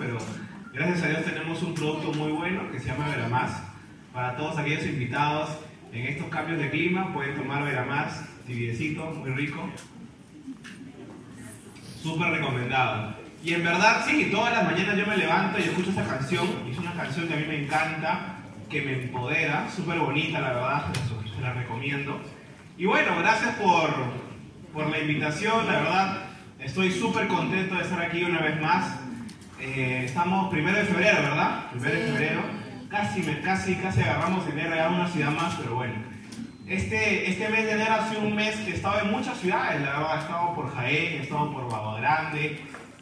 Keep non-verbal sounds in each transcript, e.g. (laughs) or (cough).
pero gracias a Dios tenemos un producto muy bueno que se llama Veramás. Para todos aquellos invitados en estos cambios de clima pueden tomar Veramás, tibiecito, muy rico. Súper recomendado. Y en verdad, sí, todas las mañanas yo me levanto y escucho esa canción. Es una canción que a mí me encanta, que me empodera, súper bonita, la verdad, se la recomiendo. Y bueno, gracias por, por la invitación, la verdad, estoy súper contento de estar aquí una vez más. Eh, estamos primero de febrero, ¿verdad? Primero de febrero. Casi, casi, casi agarramos enero ya una ciudad más, pero bueno. Este, este mes de enero ha sido un mes que he estado en muchas ciudades, la verdad, he estado por Jaén, he estado por Baba Grande,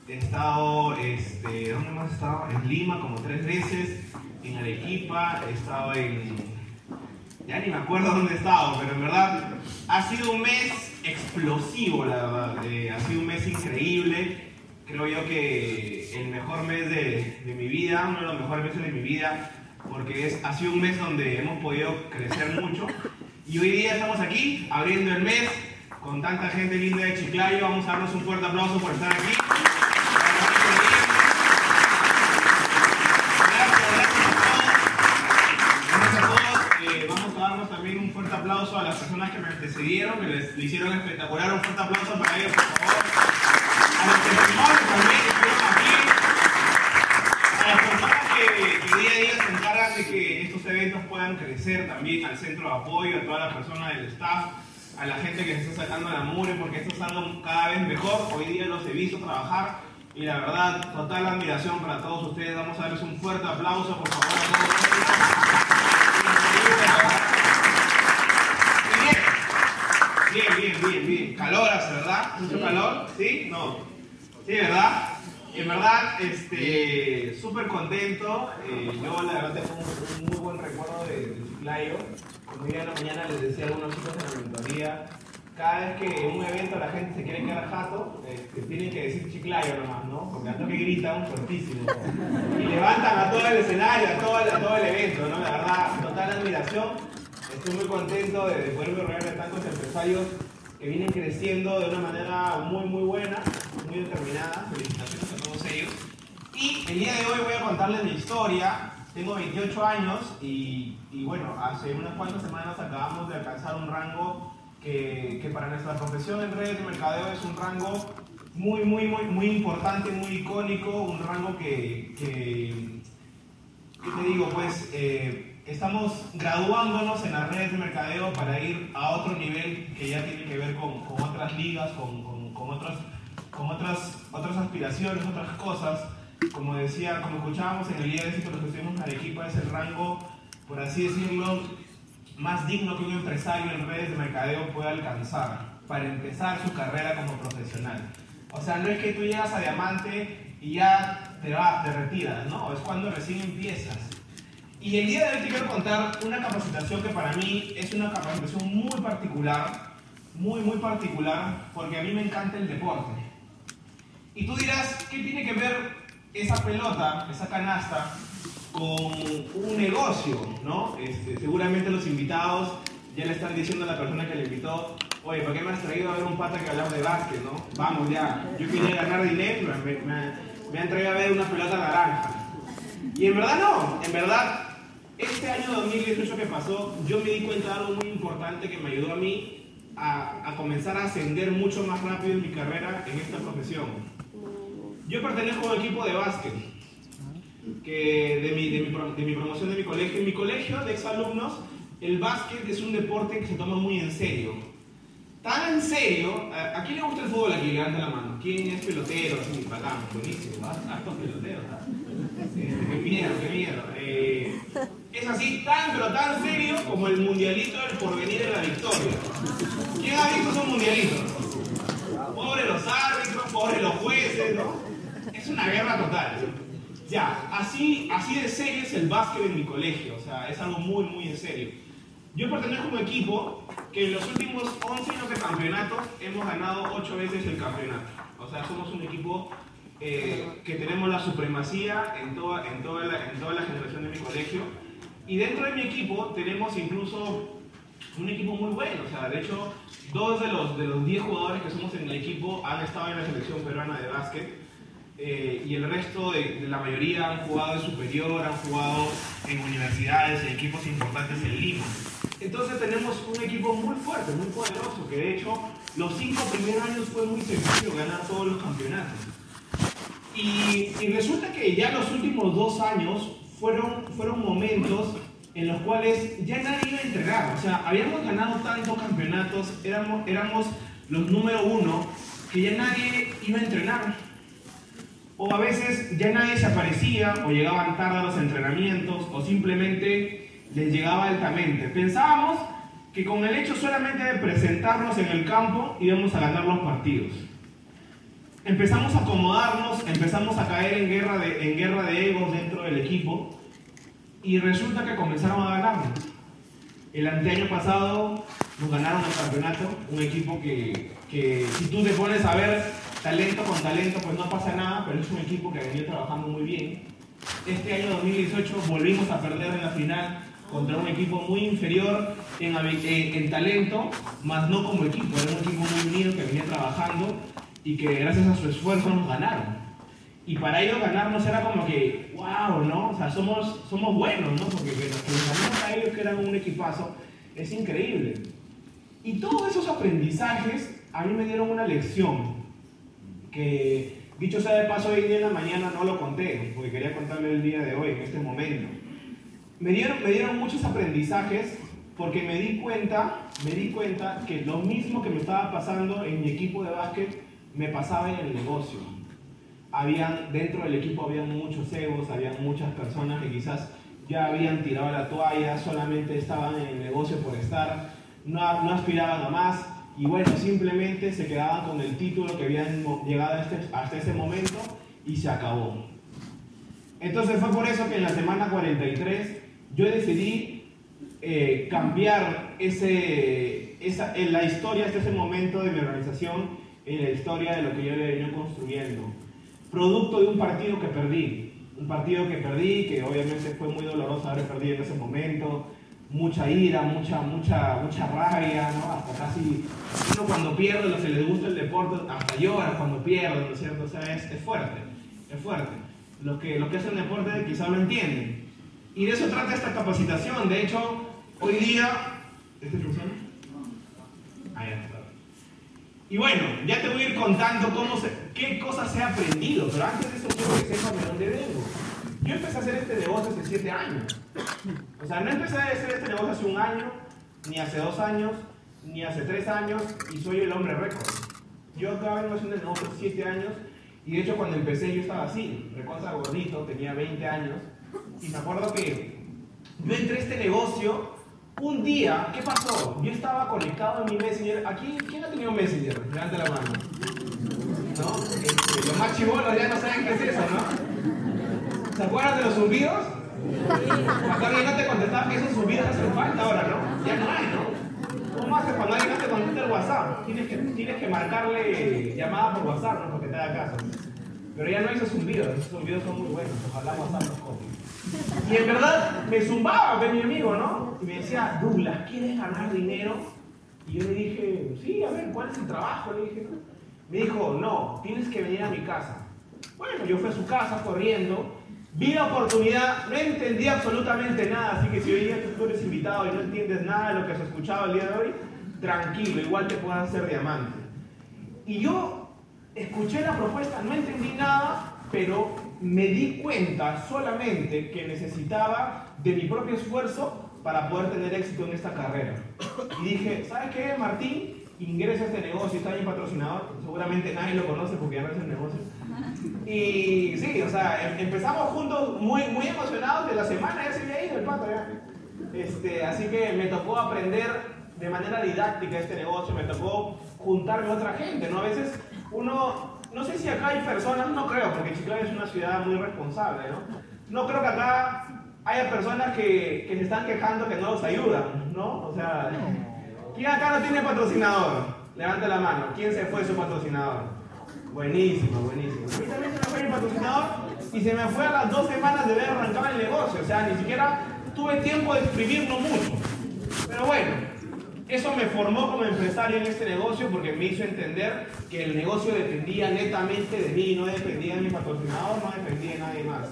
he estado, este, ¿dónde hemos estado? En Lima como tres veces, en Arequipa, he estado en, ya ni me acuerdo dónde he estado, pero en verdad ha sido un mes explosivo, la verdad, eh, ha sido un mes increíble, creo yo que el mejor mes de, mi vida, uno de los mejores meses de mi vida, porque es, ha sido un mes donde hemos podido crecer mucho, y hoy día estamos aquí, abriendo el mes, con tanta gente linda de Chiclayo, vamos a darnos un fuerte aplauso por estar aquí. también un fuerte aplauso a las personas que me antecedieron, que les, le hicieron espectacular. Un fuerte aplauso para ellos, por favor. A los testimonios también que estuvieron aquí. A las personas que, que, día a día se encargan de que estos eventos puedan crecer también, al centro de apoyo, a todas las personas del staff, a la gente que se está sacando la mure, cada vez mejor. Hoy día los he visto trabajar y la verdad, total admiración para todos ustedes. Vamos a darles un fuerte aplauso, por favor, a todos Bien, bien, bien, bien. Calor hace, ¿verdad? ¿Mucho calor? ¿Sí? No. Sí, ¿verdad? En verdad, este, súper contento. Eh, yo, la verdad, tengo un, un, muy buen recuerdo de, de Chiclayo. Como día de la mañana les decía a algunos chicos en la mentoría, cada vez que en un evento la gente se quiere quedar jato, este, tienen que decir Chiclayo nomás, ¿no? Porque tanto que gritan fuertísimo. Y levantan a todo el escenario, a todo, a todo el evento, ¿no? La verdad, total admiración. Estoy muy contento de, de poderme rodear de tantos empresarios que vienen creciendo de una manera muy, muy buena, muy determinada. Felicitaciones a todos ellos. Y el día de hoy voy a contarles mi historia. Tengo 28 años y, y bueno, hace unas cuantas semanas acabamos de alcanzar un rango que, que, para nuestra profesión en redes de mercadeo es un rango muy, muy, muy, muy importante, muy icónico, un rango que, que, que te digo, pues eh, estamos graduándonos en las redes de mercadeo para ir a otro nivel que ya tiene que ver con, con otras ligas, con, con, con, otros, con otras, otras aspiraciones, otras cosas. Como decía, como escuchábamos en el día de éxito que estuvimos en Arequipa, es el rango, por así decirlo, más digno que un empresario en redes de mercadeo pueda alcanzar para empezar su carrera como profesional. O sea, no es que tú llegas a diamante y ya te vas, te retiras, ¿no? Es cuando recién empiezas. Y el día de hoy te quiero contar una capacitación que para mí es una capacitación muy particular, muy, muy particular, porque a mí me encanta el deporte. Y tú dirás, ¿qué tiene que ver esa pelota, esa canasta, con un negocio, ¿no? Este, seguramente los invitados ya le están diciendo a la persona que le invitó, oye, ¿por qué me has traído a ver un pata que hablaba de básquet, no? Vamos ya, yo quería ganar dinero, me, me, me han traído a ver una pelota naranja. Y en verdad no, en verdad, este año 2018 que pasó, yo me di cuenta de algo muy importante que me ayudó a mí a, a comenzar a ascender mucho más rápido en mi carrera en esta profesión. Yo pertenezco a un equipo de básquet, que de mi, de, mi, de mi promoción de mi colegio. En mi colegio de exalumnos, el básquet es un deporte que se toma muy en serio. Tan en serio, ¿a, quién le gusta el fútbol aquí? Levanta la mano. ¿Quién es pelotero? Sí, bacán, buenísimo, hartos peloteros. Este, qué miedo, qué miedo. Eh, es así tan pero tan serio como el mundialito del porvenir de la victoria. ¿Quién ha visto esos mundialitos? Pobre los árbitros, pobre los jueces, ¿no? Es una guerra total. Ya, así, así de serio es el básquet en mi colegio, o sea, es algo muy, muy en serio. Yo pertenezco a un equipo que en los últimos 11 años de campeonato hemos ganado 8 veces el campeonato. O sea, somos un equipo eh, que tenemos la supremacía en toda, en, toda la, en toda la generación de mi colegio. Y dentro de mi equipo tenemos incluso un equipo muy bueno. O sea, de hecho, dos de los, de los 10 jugadores que somos en el equipo han estado en la selección peruana de básquet. Eh, y el resto de, de, la mayoría han jugado en superior, han jugado en universidades, en equipos importantes en Lima. Entonces tenemos un equipo muy fuerte, muy poderoso, que de hecho los cinco primeros años fue muy sencillo ganar todos los campeonatos. Y, y resulta que ya los últimos dos años fueron, fueron momentos en los cuales ya nadie iba a entregar. O sea, habíamos ganado tantos campeonatos, éramos, éramos los número uno, que ya nadie iba a entrenar. O a veces ya nadie se aparecía, o llegaban tarde a los entrenamientos, o simplemente les llegaba altamente. Pensábamos que con el hecho solamente de presentarnos en el campo íbamos a ganar los partidos. Empezamos a acomodarnos, empezamos a caer en guerra de, en guerra de egos dentro del equipo y resulta que comenzaron a ganarnos. El anteaño pasado nos ganaron el campeonato, un equipo que, que si tú te pones a ver talento con talento, pues no pasa nada, pero es un equipo que venido trabajando muy bien. Este año 2018 volvimos a perder en la final contra un equipo muy inferior en, en, en, talento, más no como equipo. Era un equipo muy unido que venía trabajando y que gracias a su esfuerzo nos ganaron. Y para ellos ganarnos era como que, wow, ¿no? O sea, somos, somos buenos, ¿no? Porque que nos ganamos a ellos que eran un equipazo, es increíble. Y todos esos aprendizajes a mí me dieron una lección que, dicho sea de paso, hoy día en la mañana no lo conté, porque quería contarle el día de hoy, en este momento. Me dieron, me dieron muchos aprendizajes porque me di cuenta, me di cuenta que lo mismo que me estaba pasando en mi equipo de básquet me pasaba en el negocio. Habían, dentro del equipo había muchos egos, había muchas personas que quizás ya habían tirado la toalla, solamente estaban en el negocio por estar, no, no aspiraban a más y bueno, simplemente se quedaban con el título que habían llegado hasta, este, hasta ese momento y se acabó. Entonces fue por eso que en la semana 43 yo decidí eh, cambiar ese, esa, en la historia hasta ese momento de mi organización, en la historia de lo que yo he venido construyendo. Producto de un partido que perdí, un partido que perdí, que obviamente fue muy doloroso haber perdido en ese momento, mucha ira, mucha, mucha, mucha rabia, ¿no? Hasta casi, uno cuando pierde, los que les gusta el deporte, hasta llora cuando pierde, ¿no es cierto? O sea, es, es fuerte, es fuerte. Los que, los que hacen deporte quizás lo entienden. Y de eso trata esta capacitación. De hecho, hoy día... ¿Este funciona? Ahí está. Y bueno, ya te voy a ir contando cómo se, qué cosas he aprendido, pero antes de eso quiero que sepas de dónde vengo. Yo empecé a hacer este negocio hace 7 años. O sea, no empecé a hacer este negocio hace un año, ni hace dos años, ni hace tres años, y soy el hombre récord. Yo acabo de hacer el negocio hace 7 años, y de hecho cuando empecé yo estaba así, recontra gordito, tenía 20 años, y me acuerdo que yo entré a este negocio un día, ¿qué pasó? Yo estaba conectado en mi Messenger. Aquí, ¿quién ha tenido Messenger? Levante la mano. ¿No? Este, los más chivolos ya no saben qué es eso, ¿no? ¿Se acuerdan de los zumbidos? Cuando alguien no te contestaba, esos zumbidos hacen falta ahora, ¿no? Ya no hay, ¿no? ¿Cómo haces cuando alguien no te contesta el WhatsApp? Tienes que, tienes que marcarle llamada por WhatsApp, ¿no? Porque te da caso. Pero ya no esos zumbidos, esos zumbidos son muy buenos. Ojalá WhatsApp los copie. Y en verdad me zumbaba ver mi amigo, ¿no? Y me decía, Douglas, ¿quieres ganar dinero? Y yo le dije, sí, a ver, ¿cuál es el trabajo? Le dije, ¿no? Me dijo, no, tienes que venir a mi casa. Bueno, yo fui a su casa corriendo, vi la oportunidad, no entendí absolutamente nada, así que si hoy día tú eres invitado y no entiendes nada de lo que has escuchado el día de hoy, tranquilo, igual te puedan hacer diamante. Y yo escuché la propuesta, no entendí nada, pero me di cuenta solamente que necesitaba de mi propio esfuerzo para poder tener éxito en esta carrera. Y dije, ¿sabes qué, Martín? Ingresa a este negocio, está bien patrocinador, seguramente nadie lo conoce porque ya no es el negocio. Y sí, o sea, em, empezamos juntos muy, muy emocionados de la semana, ya se había ido el pato ya. Este, así que me tocó aprender de manera didáctica este negocio, me tocó juntarme a otra gente, ¿no? A veces uno no sé si acá hay personas, no creo, porque Chiclayo es una ciudad muy responsable, ¿no? No creo que acá haya personas que, que se están quejando que no los ayudan, ¿no? O sea, ¿quién acá no tiene patrocinador? Levante la mano. ¿Quién se fue su patrocinador? Buenísimo, buenísimo. A mí también se me fue mi patrocinador y se me fue a las dos semanas de ver arrancar el negocio. O sea, ni siquiera tuve tiempo de escribirlo mucho. Pero bueno, eso me formó como empresario en este negocio porque me hizo entender que el negocio dependía netamente de mí, no dependía de mi patrocinador, no dependía de nadie más.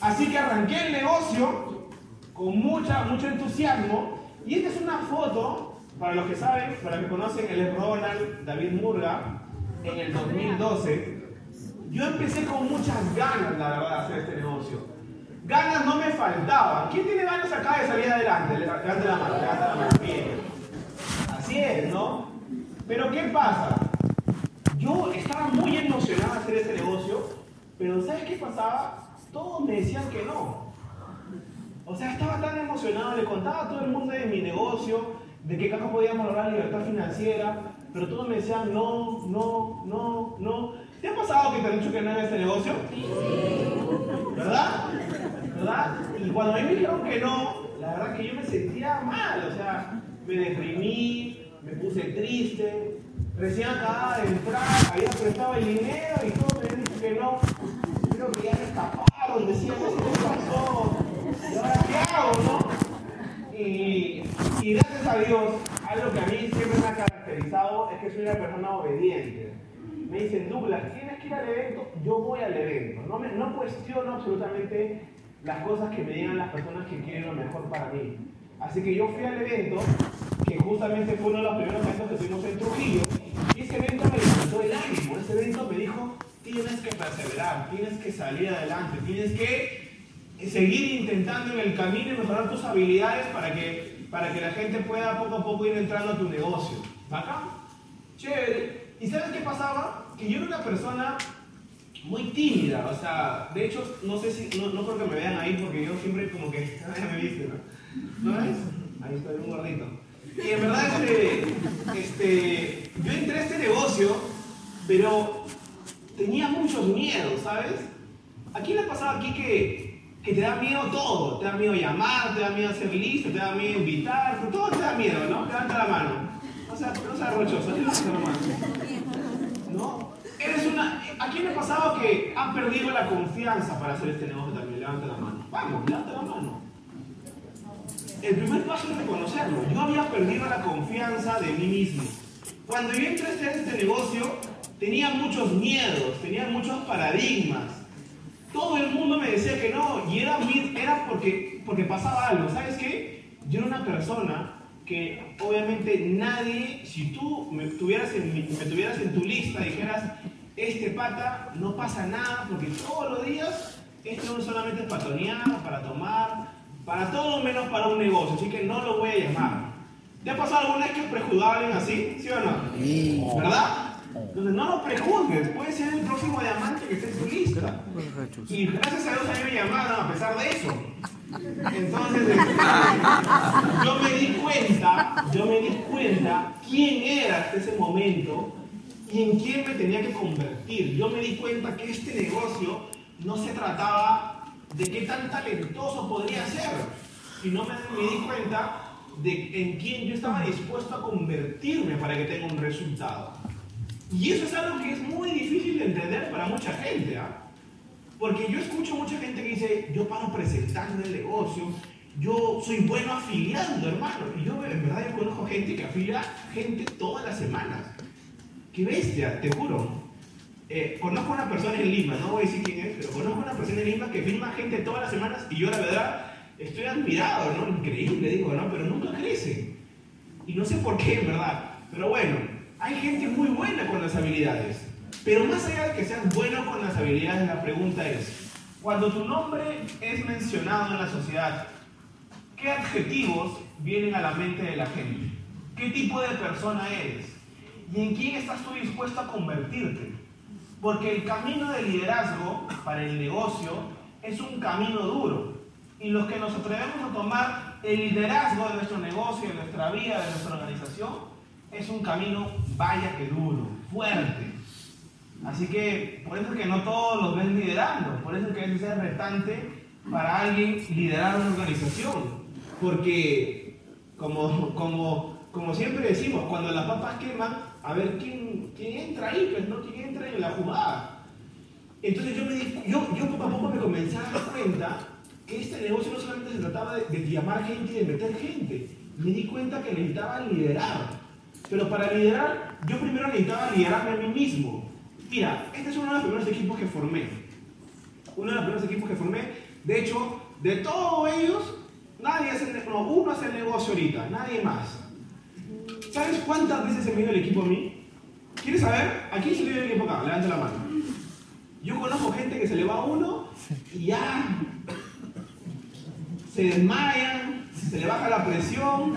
Así que arranqué el negocio con mucha, mucho entusiasmo y esta es una foto, para los que saben, para los que conocen, él es Ronald David Murga, en el 2012. Yo empecé con muchas ganas, la verdad, de hacer este negocio. Ganas no me faltaban. ¿Quién tiene ganas acá de salir adelante? Levante la mano, levante la mano. Bien. Así es, ¿no? Pero ¿qué pasa? Yo estaba muy emocionado de hacer este negocio, pero ¿sabes qué pasaba? Todos me decían que no. O sea, estaba tan emocionado, le contaba a todo el mundo de mi negocio, de que acá podíamos lograr libertad financiera, pero todos me decían no, no, no, no. ¿Te ha pasado que te han dicho que no en este negocio? Sí. ¿Verdad? ¿Verdad? Y cuando a mí me dijeron que no, la verdad que yo me sentía mal, o sea, me deprimí, me puse triste, recién acababa de entrar, había prestado el dinero y todo me dicho que no. Creo que ya me escaparon, decía, ¿qué pasó? ¿Y ahora qué hago, no? Y, y gracias a Dios, algo que a mí siempre me ha caracterizado es que soy una persona obediente. Me dicen, Douglas, tienes que ir al evento, yo voy al evento. No, me, no cuestiono absolutamente las cosas que me digan las personas que quieren lo mejor para mí. Así que yo fui al evento, que justamente fue uno de los primeros eventos que tuvimos en Trujillo, y ese evento me levantó el ánimo, ese evento me dijo, tienes que perseverar, tienes que salir adelante, tienes que seguir intentando en el camino y mejorar tus habilidades para que, para que la gente pueda poco a poco ir entrando a tu negocio. ¿Acá? Chévere. ¿Y sabes qué pasaba? Que yo era una persona muy tímida, o sea, de hecho, no sé si, no, no creo que me vean ahí porque yo siempre como que, (laughs) me viste, ¿no? ¿No? Ahí estoy un gordito. Y en verdad, este, este, yo entré a este negocio, pero tenía muchos miedos, ¿sabes? ¿A quién le ha pasado aquí que, que te da miedo todo? Te da miedo llamar, te da miedo hacer listo, te da miedo invitar, todo te da miedo, ¿no? Levanta la mano. No sea, no sea rochoso, levanta la mano. ¿No? Eres una... ¿A quién le ha pasado que ha perdido la confianza para hacer este negocio también? Levanta la mano. Vamos, levanta la mano el primer paso es reconocerlo. Yo había perdido la confianza de mí mismo. Cuando yo entré a este negocio, tenía muchos miedos, tenía muchos paradigmas. Todo el mundo me decía que no, y era, era porque, porque pasaba algo. ¿Sabes qué? Yo era una persona que obviamente nadie, si tú me tuvieras en, me tuvieras en tu lista, dijeras, este pata no pasa nada, porque todos los días, esto no solamente es para para tomar, para todo menos para un negocio, así que no lo voy a llamar. ¿Te ha pasado alguna vez que prejuzgaban así? ¿Sí o no? ¿Verdad? Entonces no lo prejuzgues, puede ser el próximo diamante que esté en tu lista. Y gracias a Dios a mí me llamaron a pesar de eso. Entonces, (laughs) yo me di cuenta, yo me di cuenta quién era hasta ese momento y en quién me tenía que convertir. Yo me di cuenta que este negocio no se trataba de qué tan talentoso podría ser, si no me, di cuenta de en quién yo estaba dispuesto a convertirme para que tenga un resultado. Y eso es algo que es muy difícil de entender para mucha gente, ¿ah? Porque yo escucho mucha gente que dice, yo paro presentando el negocio, yo soy bueno afiliando, hermano. Y yo, en verdad, yo conozco gente que afilia gente todas las semanas. Qué bestia, te juro. Eh, conozco una persona en Lima, no voy a decir quién es, pero conozco una persona en Lima que firma gente todas las semanas y yo la verdad estoy admirado, ¿no? Increíble, digo, ¿no? Pero nunca crece. Y no sé por qué, en verdad. Pero bueno, hay gente muy buena con las habilidades. Pero más allá de que seas bueno con las habilidades, la pregunta es, cuando tu nombre es mencionado en la sociedad, ¿qué adjetivos vienen a la mente de la gente? ¿Qué tipo de persona eres? ¿Y en quién estás tú dispuesto a convertirte? Porque el camino de liderazgo para el negocio es un camino duro. Y los que nos atrevemos a tomar el liderazgo de nuestro negocio, de nuestra vida, de nuestra organización, es un camino, vaya que duro, fuerte. Así que por eso es que no todos los ven liderando, por eso es que a veces es retante para alguien liderar una organización. Porque, como, como, como siempre decimos, cuando las papas queman, a ver quién, quién entra ahí, pues no, quién entra en la jugada. Entonces yo, me di- yo, yo poco a poco me comencé a dar cuenta que este negocio no solamente se trataba de llamar gente y de meter gente. Me di cuenta que necesitaba liderar. Pero para liderar, yo primero necesitaba liderarme a mí mismo. Mira, este es uno de los primeros equipos que formé. Uno de los primeros equipos que formé. De hecho, de todos ellos, nadie hace el. No, uno hace el negocio ahorita, nadie más. ¿Sabes cuántas veces se me dio el equipo a mí? ¿Quieres saber? ¿A quién se le dio el equipo acá? Levanta la mano. Yo conozco gente que se le va a uno y ya se desmayan, se le baja la presión,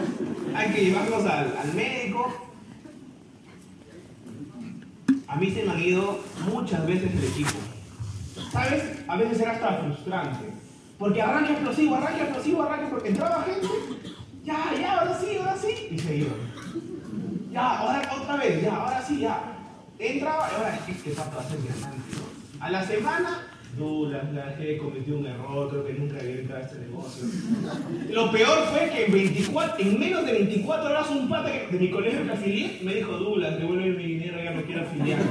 hay que llevarlos al, al médico. A mí se me han ido muchas veces el equipo. ¿Sabes? A veces era hasta frustrante. Porque arranca explosivo, arranca explosivo, arranca explosivo. Entraba gente, ya, ya, ahora sí, ahora sí. Y se iban. Ya, ahora otra vez, ya, ahora sí, ya. Entraba y ahora es que está pasando diamante, ¿no? A la semana, no, la, que cometió un error, creo que nunca había entrado a este negocio. (laughs) Lo peor fue que en, 24, en menos de 24 horas un pata de mi colegio que afilié me dijo, Douglas, devuelve mi dinero, ya no quiero afiliar. (laughs)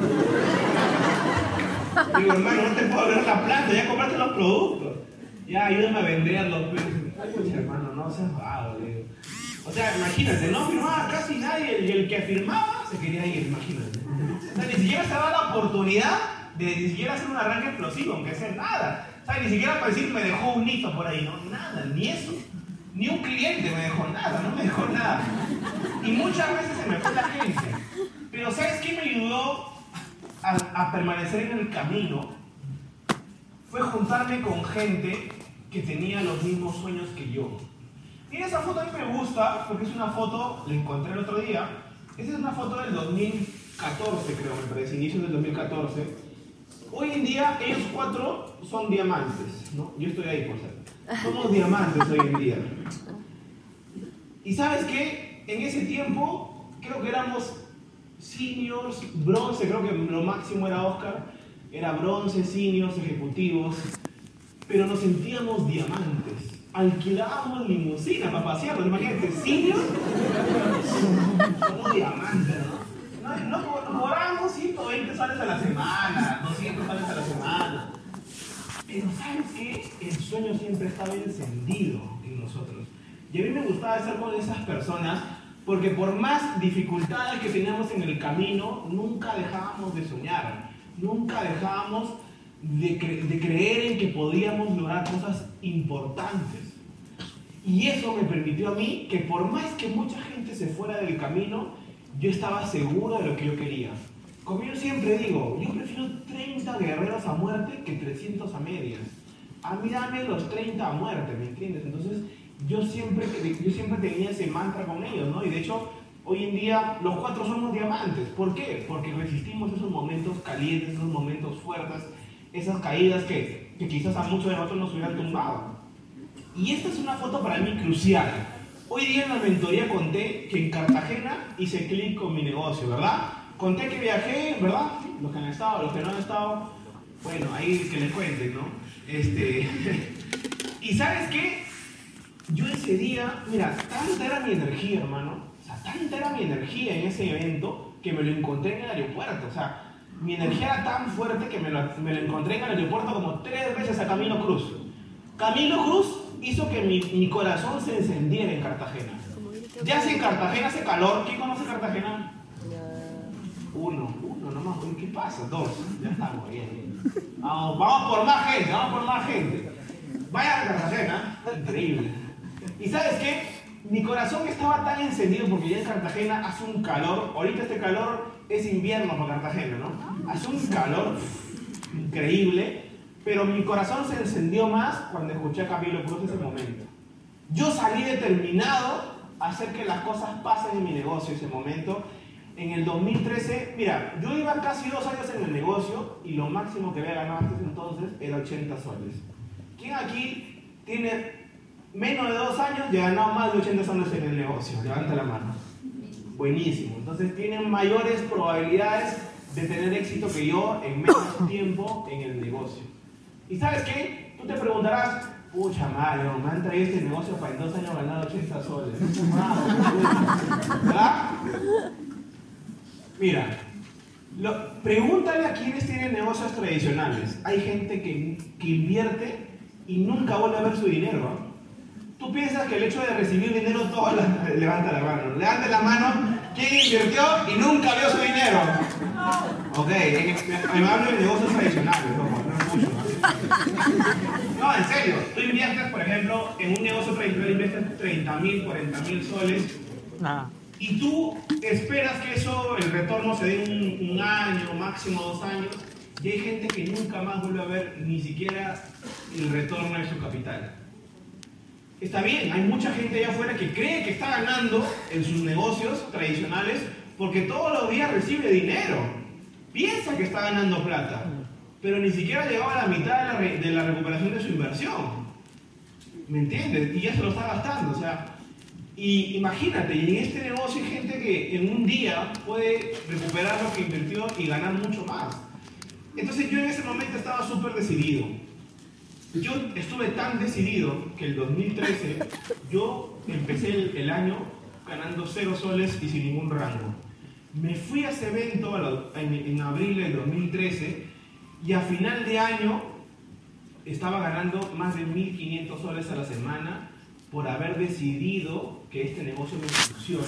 Digo, hermano, no te puedo abrir la plata, ya compraste los productos. Ya, ayúdame a venderlos. Ay, pues, hermano, no seas vago, digo. O sea, imagínate, no firmaba casi nadie y el que firmaba se quería ir, imagínate. O sea, ni siquiera se daba la oportunidad de ni siquiera hacer un arranque explosivo, aunque sea nada. O ni siquiera para decir me dejó un hito por ahí, no, nada, ni eso. Ni un cliente me dejó nada, no me dejó nada. Y muchas veces se me fue la gente. Pero ¿sabes qué me ayudó a, permanecer en el camino? Fue juntarme con gente que tenía los mismos sueños que yo. Mira, esa foto a mí me gusta porque es una foto, la encontré el otro día. Esa es una foto del 2014, creo, me parece, inicios del 2014. Hoy en día ellos cuatro son diamantes, ¿no? Yo estoy ahí, por ser. Somos diamantes hoy en día. Y sabes qué? En ese tiempo creo que éramos seniors, bronce, creo que lo máximo era Oscar. Era bronce, seniors, ejecutivos. Pero nos sentíamos diamantes. Alquilábamos limusina para pasearnos, imagínate, seniors. Somos diamantes, ¿no? No, no, co- no cobramos 120 soles a la semana, 200 soles a la semana. Pero ¿sabes qué? El sueño siempre estaba encendido en nosotros. Y a mí me gustaba estar con esas personas porque por más dificultades que teníamos en el camino, nunca dejábamos de soñar, nunca dejábamos de, de creer en que podíamos lograr cosas importantes. Y eso me permitió a mí que por más que mucha gente se fuera del camino, yo estaba seguro de lo que yo quería. Como yo siempre digo, yo prefiero 30 guerreros a muerte que 300 a medias. A mí dame los 30 a muerte, ¿me entiendes? Entonces yo siempre, yo siempre tenía ese mantra con ellos, ¿no? Y de hecho, hoy en día los cuatro somos diamantes. ¿Por qué? Porque resistimos esos momentos calientes, esos momentos fuertes, esas caídas que, que quizás a muchos de nosotros nos hubieran tumbado. Y esta es una foto para mí crucial. Hoy día en la mentoría conté que en Cartagena hice clic con mi negocio, ¿verdad? Conté que viajé, ¿verdad? Los que han estado, los que no han estado, bueno, ahí que les cuenten, ¿no? Este, (laughs) y ¿sabes qué? Yo ese día, mira, tanta era mi energía, hermano, o sea, tanta era mi energía en ese evento que me lo encontré en el aeropuerto, o sea, mi energía era tan fuerte que me lo, me lo encontré en el aeropuerto como tres veces a Camilo Cruz. Camilo Cruz hizo que mi, mi corazón se encendiera en Cartagena. Ya si en Cartagena hace calor, ¿quién conoce Cartagena? Uno, uno nomás, ¿qué pasa? Dos, ya estamos bien. bien. Vamos, vamos por más gente, vamos por más gente. Vaya a Cartagena, increíble. ¿Y sabes qué? Mi corazón estaba tan encendido porque ya en Cartagena hace un calor, ahorita este calor es invierno para Cartagena, ¿no? Hace un calor increíble, pero mi corazón se encendió más cuando escuché a Camilo Cruz ese momento. Yo salí determinado a hacer que las cosas pasen en mi negocio ese momento. En el 2013, mira, yo iba casi dos años en el negocio y lo máximo que había ganado hasta ese entonces era 80 soles. ¿Quién aquí tiene menos de dos años y ha ganado más de 80 soles en el negocio? Levanta la mano. Buenísimo. Entonces tienen mayores probabilidades de tener éxito que yo en menos tiempo en el negocio. ¿Y sabes qué? Tú te preguntarás, pucha Mario, me han traído este negocio para en dos años ganar 80 soles. ¿Verdad? Mira, Lo- pregúntale a quienes tienen negocios tradicionales. Hay gente que, que invierte y nunca vuelve a ver su dinero. ¿ah? Tú piensas que el hecho de recibir dinero, todas (laughs) las... Levanta la mano. Levanta la mano. ¿Quién invirtió y nunca vio su dinero? Ok, me hablo de negocios tradicionales, no. (laughs) No, en serio. Tú inviertes, por ejemplo, en un negocio tradicional, inviertes 30 mil, 40 mil soles Nada. y tú esperas que eso, el retorno se dé un, un año, máximo dos años, y hay gente que nunca más vuelve a ver ni siquiera el retorno de su capital. Está bien, hay mucha gente allá afuera que cree que está ganando en sus negocios tradicionales porque todos los días recibe dinero. Piensa que está ganando plata, pero ni siquiera ha llegado a la mitad de la, re- de recuperación de su inversión. ¿Me entiendes? Y ya se lo está gastando. O sea, y imagínate, y en este negocio hay gente que en un día puede recuperar lo que invirtió y ganar mucho más. Entonces yo en ese momento estaba súper decidido. Yo estuve tan decidido que el 2013 yo empecé el, año ganando cero soles y sin ningún rango. Me fui a ese evento en, en abril del 2013 y a final de año estaba ganando más de 1.500 soles a la semana por haber decidido que este negocio me funciona.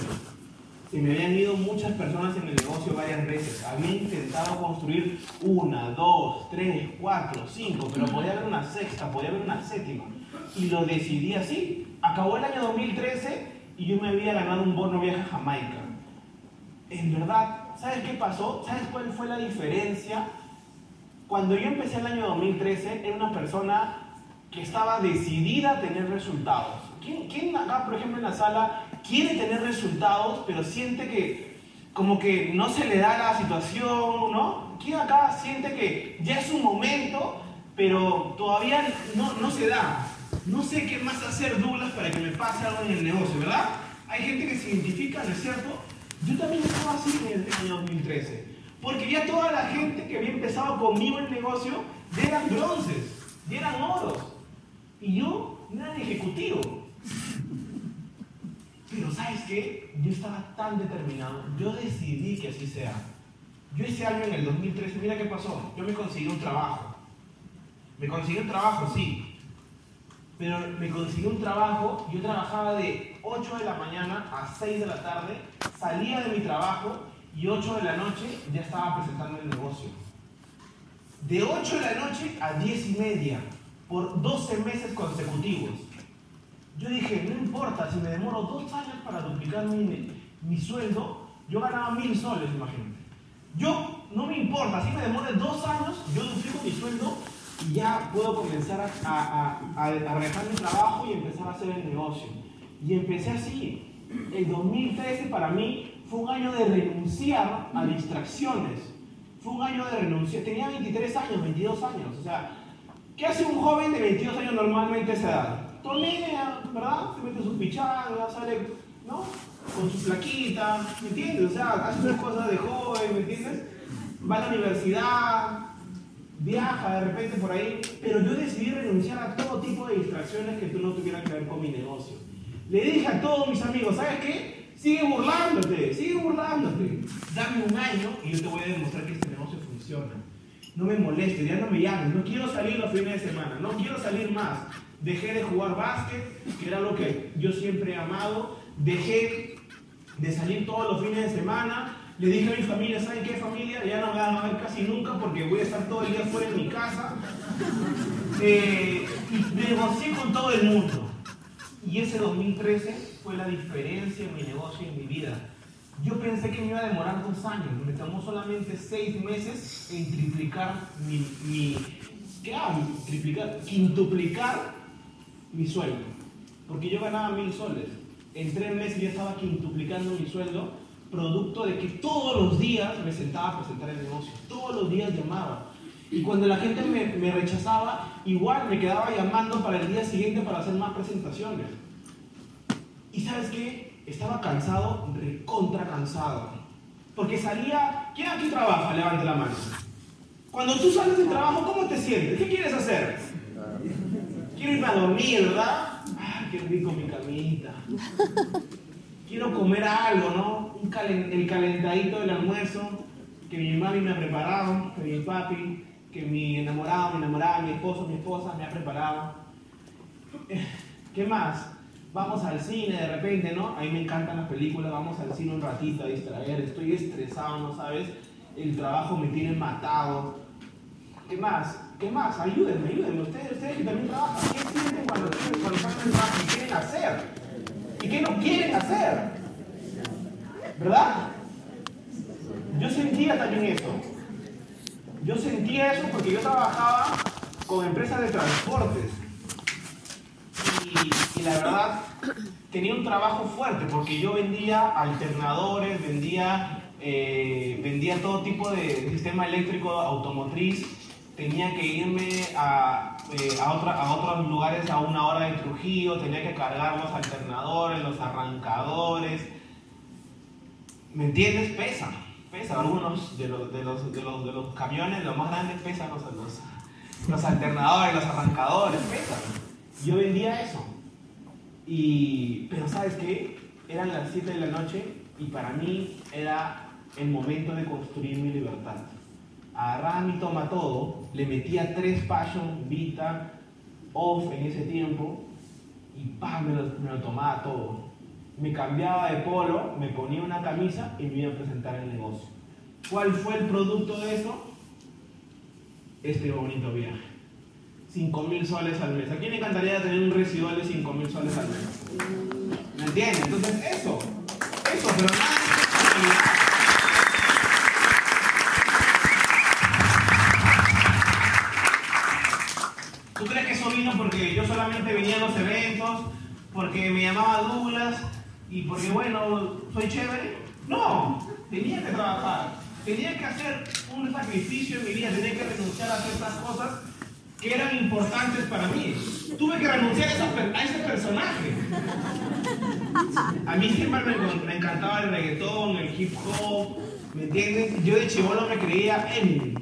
Se me habían ido muchas personas en el negocio varias veces. Había intentado construir una, dos, tres, cuatro, cinco, pero podía haber una sexta, podía haber una séptima. Y lo decidí así. Acabó el año 2013 y yo me había ganado un bono viaje a Jamaica. En verdad, ¿sabes qué pasó? ¿Sabes cuál fue la diferencia? Cuando yo empecé el año 2013, era una persona que estaba decidida a tener resultados. ¿Quién, quién acá, por ejemplo, en la sala quiere tener resultados, pero siente que como que no se le da la situación, ¿no? ¿Quién acá siente que ya es un momento, pero todavía no, no se da? No sé qué más hacer, Douglas, para que me pase algo en el negocio, ¿verdad? Hay gente que se identifica, ¿no es cierto? Yo también estaba así en el año 2013. Porque ya toda la gente que había empezado conmigo el negocio eran bronces, eran oros. Y yo era ejecutivo. Pero ¿sabes qué? Yo estaba tan determinado. Yo decidí que así sea. Yo ese año, en el 2013, mira qué pasó. Yo me conseguí un trabajo. Me conseguí un trabajo, sí. Pero me conseguí un trabajo, yo trabajaba de 8 de la mañana a 6 de la tarde, salía de mi trabajo y 8 de la noche ya estaba presentando el negocio. De 8 de la noche a 10 y media, por 12 meses consecutivos. Yo dije, no importa, si me demoro dos años para duplicar mi, mi sueldo, yo ganaba mil soles, imagínate. Yo, no me importa, si me demore dos años, yo duplico mi sueldo y ya puedo comenzar a, a, a, a dejar mi trabajo y empezar a hacer el negocio. Y empecé así. El 2013 para mí fue un año de renunciar a distracciones. Fue un año de renunciar. Tenía 23 años, 22 años. O sea, ¿qué hace un joven de 22 años normalmente a esa edad? Tonea, ¿verdad? Se mete su pichanga, sale, ¿no? Con su plaquita, ¿me entiendes? O sea, hace sus cosas de joven, ¿me entiendes? Va a la universidad, viaja de repente por ahí, pero yo decidí renunciar a todo tipo de distracciones que tú no tuvieran que ver con mi negocio. Le dije a todos mis amigos, ¿sabes qué? Sigue burlándote, sigue burlándote. Dame un año y yo te voy a demostrar que este negocio funciona. No me molestes, ya no me llames, no quiero salir los fines de semana, no quiero salir más. Dejé de jugar básquet, que era lo que yo siempre he amado. Dejé de salir todos los fines de semana. Le dije a mi familia, ¿saben qué familia? Ya no me van a ver casi nunca porque voy a estar todo el día fuera de mi casa. Eh, y negocié con todo el mundo. Y ese 2013 fue la diferencia en mi negocio y en mi vida. Yo pensé que me iba a demorar dos años, me tomó solamente seis meses en triplicar mi, mi ¿qué hago? Triplicar, quintuplicar mi sueldo. Porque yo ganaba mil soles. En tres meses ya estaba quintuplicando mi sueldo, producto de que todos los días me sentaba a presentar el negocio. Todos los días llamaba. Y cuando la gente me, me rechazaba, igual me quedaba llamando para el día siguiente para hacer más presentaciones. Y sabes qué? Estaba cansado, recontra cansado. Porque salía. ¿Quién aquí trabaja? Levante la mano. Cuando tú sales del trabajo, ¿cómo te sientes? ¿Qué quieres hacer? Quiero irme a dormir, ¿verdad? Ah, qué rico mi camita. Quiero comer algo, ¿no? El calentadito del almuerzo. que mi mami me ha preparado, que mi papi, que mi enamorado, mi enamorada, mi esposo, mi esposa me ha preparado. Eh, ¿Qué más? Vamos al cine de repente, ¿no? A mí me encantan las películas, vamos al cine un ratito a distraer, estoy estresado, ¿no sabes? El trabajo me tiene matado. ¿Qué más? ¿Qué más? Ayúdenme, ayúdenme. Ustedes, ustedes que también trabajan, ¿qué sienten cuando, cuando están en trabajo? ¿Qué quieren hacer? ¿Y qué no quieren hacer? ¿Verdad? Yo sentía también eso. Yo sentía eso porque yo trabajaba con empresas de transportes. La verdad, tenía un trabajo fuerte porque yo vendía alternadores, vendía, eh, vendía todo tipo de sistema eléctrico automotriz. Tenía que irme a, eh, a, otra- a otros lugares a una hora de Trujillo, tenía que cargar los alternadores, los arrancadores. ¿Me entiendes? Pesan, pesan. Algunos de los, de los, de los, de los camiones, los más grandes, pesan los, los, los alternadores, los arrancadores, pesan. Yo vendía eso. Y, pero ¿sabes qué? Eran las 7 de la noche y para mí era el momento de construir mi libertad. Agarraba mi toma todo, le metía tres Passion, Vita, Off en ese tiempo y ¡pam! Me lo, me lo tomaba todo. Me cambiaba de polo, me ponía una camisa y me iba a presentar el negocio. ¿Cuál fue el producto de eso? Este bonito viaje. 5 mil soles al mes. ¿A quién le encantaría tener un residual de 5 mil soles al mes? ¿Me entiendes? Entonces, eso. Eso, pero nada. ¿Tú crees que eso vino porque yo solamente venía a los eventos, porque me llamaba Douglas y porque, bueno, soy chévere? No, tenía que trabajar, tenía que hacer un sacrificio en mi vida, tenía que renunciar a ciertas cosas que eran importantes para mí. Tuve que renunciar a, ese personaje. A mí siempre me, encantaba el reggaetón, el hip hop, ¿me entiendes? Yo de chivolo me creía Eminem.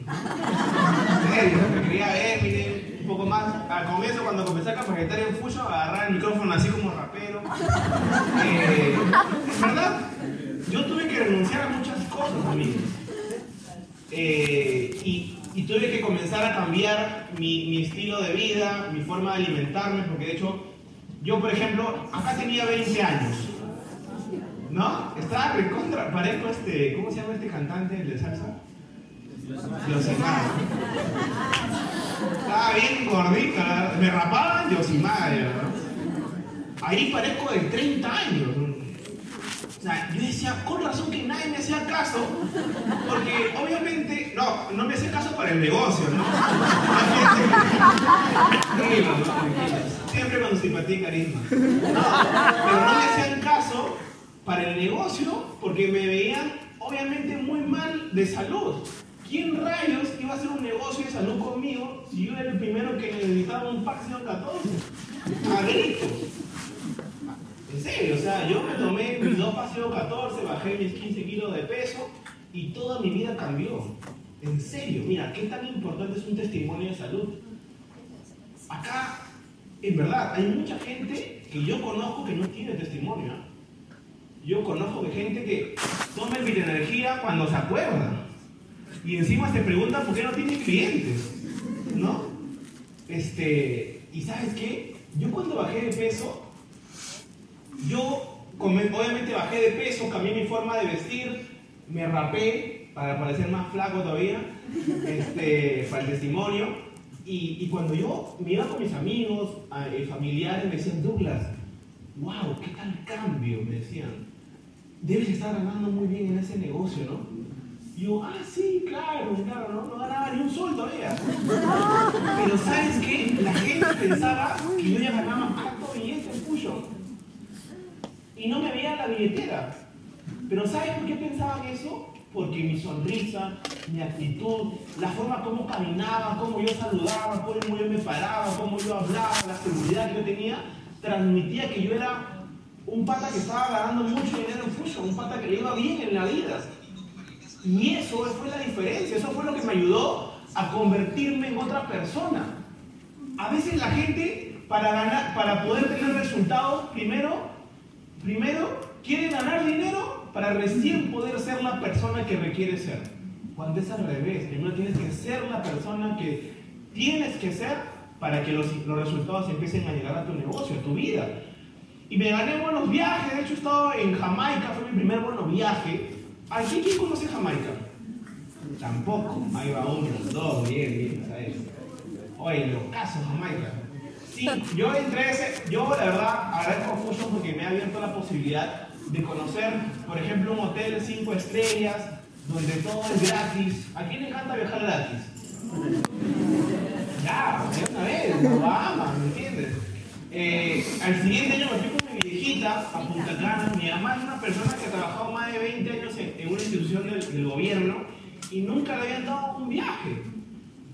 Me creía Eminem, un poco más. Al comienzo, cuando comencé a capacitar en Fusion, agarrar el micrófono así como rapero. Eh, ¿Verdad? Yo tuve que renunciar a muchas cosas, amigos. Eh, y, y tuve que comenzar a cambiar mi, estilo de vida, mi forma de alimentarme, porque de hecho, yo por ejemplo, acá tenía 20 años, ¿no? Estaba recontra, parezco este, ¿cómo se llama este cantante de salsa? Yosimar. Estaba bien gordito, me rapaban Yosimar, ¿verdad? Ahí parezco de 30 años. O sea, yo decía, con razón que nadie me hacía caso, porque obviamente, no, no me hacía caso para el negocio, ¿no? Siempre con simpatía y carisma. Pero no me hacían caso para el negocio porque me veían obviamente muy mal de salud. ¿Quién rayos iba a hacer un negocio de salud conmigo si yo era el primero que necesitaba un Paxio 14? A gritos. En serio, o sea, yo me tomé mis dos paseos 14, bajé mis 15 kilos de peso y toda mi vida cambió. En serio, mira, qué tan importante es un testimonio de salud. Acá, en verdad, hay mucha gente que yo conozco que no tiene testimonio. ¿eh? Yo conozco de gente que toma el energía cuando se acuerda. Y encima se pregunta por qué no tiene clientes. ¿No? Este, y sabes qué? Yo cuando bajé de peso, yo obviamente bajé de peso, cambié mi forma de vestir, me rapé para parecer más flaco todavía, (laughs) este, para el testimonio. Y, y cuando yo me iba con mis amigos, eh, familiares, me decían, Douglas, wow, qué tal cambio, me decían. Debes estar ganando muy bien en ese negocio, ¿no? Yo, ah, sí, claro, claro, no, no ganaba ni un sol todavía. (laughs) Pero ¿sabes qué? La gente pensaba que yo ya ganaba harto billete en Fusion y no me veía la billetera. Pero ¿sabes por qué pensaban eso? Porque mi sonrisa, mi actitud, la forma como caminaba, cómo yo saludaba, cómo yo me paraba, cómo yo hablaba, la seguridad que yo tenía, transmitía que yo era un pata que estaba ganando mucho dinero en Fusion, un pata que le iba bien en la vida. Y eso fue la diferencia, eso fue lo que me ayudó a convertirme en otra persona. A veces la gente, para, ganar, para poder tener resultados, primero, primero quiere ganar dinero para recién poder ser la persona que requiere ser. cuando es al revés. Primero tienes que ser la persona que tienes que ser para que los, los resultados empiecen a llegar a tu negocio, a tu vida. Y me gané buenos viajes, de hecho he estado en Jamaica, fue mi primer bueno viaje. ¿Aquí quién conoce Jamaica? Tampoco. Ahí va uno, dos, bien, bien, ¿sabes? Oye, los casos Jamaica. Sí, yo entré ese, yo la verdad agradezco mucho porque me ha abierto la posibilidad de conocer, por ejemplo, un hotel de cinco estrellas, donde todo es gratis. ¿A quién le encanta viajar gratis? Ya, de una vez, Bahamas, ¿me entiendes? Eh, al siguiente año me fui con mi viejita a Punta Cana. Mi mamá es una persona que ha trabajado más de 20 años en, en una institución del, del, gobierno y nunca le habían dado un viaje.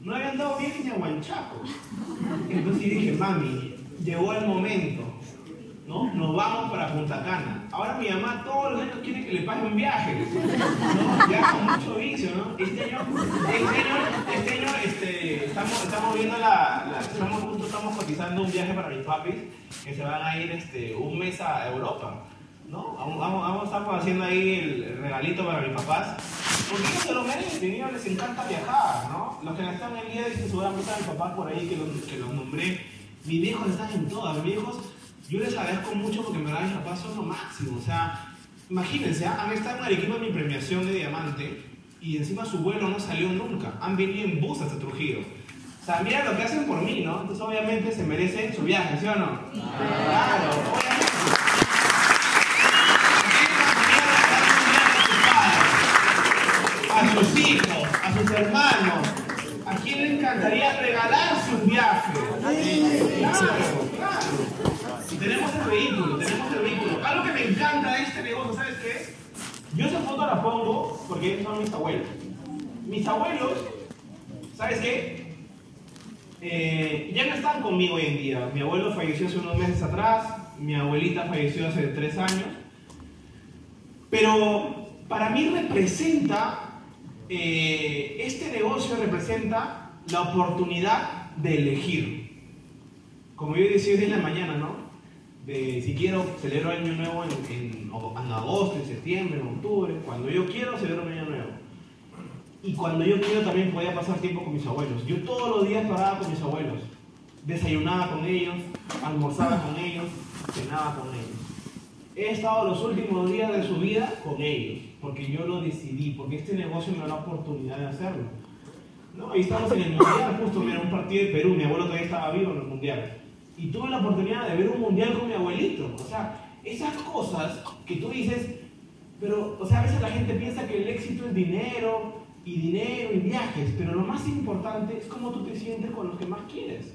No le habían dado viaje ni a Huanchaco. Entonces dije, mami, llegó el momento. ¿no? Nos vamos para Punta Cana. Ahora mi mamá todos los años quiere que le pague un viaje. ¿no? Ya con mucho vicio, ¿no? Este año, este año, este año este, estamos, estamos viendo la, la, estamos juntos, estamos cotizando un viaje para mis papis que se van a ir este, un mes a Europa. ¿No? Vamos, vamos, vamos, estamos haciendo ahí el regalito para mis papás. Porque ellos se lo merecen, ellos les encanta viajar, ¿no? Los que están en el día dicen seguramente a mis papás por ahí que los, que los nombré. Mis viejos están en todas, mis viejos yo les agradezco mucho porque me dan mis papás son lo máximo. O sea, imagínense, han estado en Arequipa en mi premiación de diamante y encima su vuelo no salió nunca. Han venido en bus hasta Trujillo. O sea, mira lo que hacen por mí, ¿no? Entonces obviamente se merecen su viaje, ¿sí o no? Claro, obviamente. A sus hijos, a sus hermanos, ¿a quién le encantaría regalar su viaje? Claro, claro. Y tenemos el vehículo, tenemos el vehículo. Algo que me encanta de este negocio, ¿sabes qué? Yo esa foto la pongo porque ellos son mis abuelos. Mis abuelos, ¿sabes qué? Eh, ya no están conmigo hoy en día. Mi abuelo falleció hace unos meses atrás, mi abuelita falleció hace tres años. Pero para mí representa, eh, este negocio representa la oportunidad de elegir. Como yo decía hoy en la mañana, ¿no? de si quiero celebro año nuevo en, en, en, agosto, en septiembre, en octubre, cuando yo quiero celebro mi año nuevo. Y cuando yo quiero también podía pasar tiempo con mis abuelos. Yo todos los días paraba con mis abuelos, desayunaba con ellos, almorzaba con ellos, cenaba con ellos. He estado los últimos días de su vida con ellos, porque yo lo decidí, porque este negocio me da la oportunidad de hacerlo. ¿No? Ahí estamos en el mundial, justo mira un partido de Perú, mi abuelo todavía estaba vivo en el mundial y tuve la oportunidad de ver un mundial con mi abuelito. O sea, esas cosas que tú dices, pero, o sea, a veces la gente piensa que el éxito es dinero y dinero y viajes, pero lo más importante es cómo tú te sientes con los que más quieres.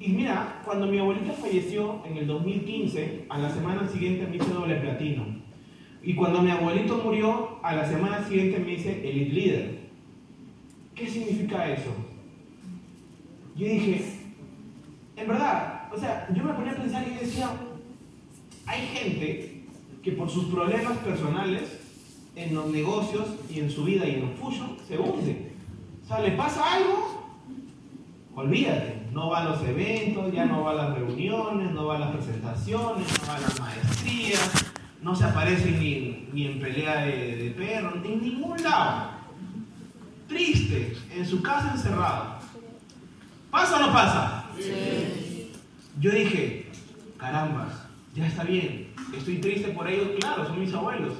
Y mira, cuando mi abuelita falleció en el 2015, a la semana siguiente me hice doble platino. Y cuando mi abuelito murió, a la semana siguiente me hice elite leader. ¿Qué significa eso? Yo dije, en verdad, o sea, yo me ponía a pensar y decía, hay gente que por sus problemas personales en los negocios y en su vida y en los fusion se hunde. O sea, le pasa algo, olvídate, no va a los eventos, ya no va a las reuniones, no va a las presentaciones, no va a las maestrías, no se aparece ni, ni en pelea de, perro, en ningún lado. Triste, en su casa encerrado. ¿Pasa o no pasa? Yo dije, carambas, ya está bien. Estoy triste por ellos, claro, son mis abuelos.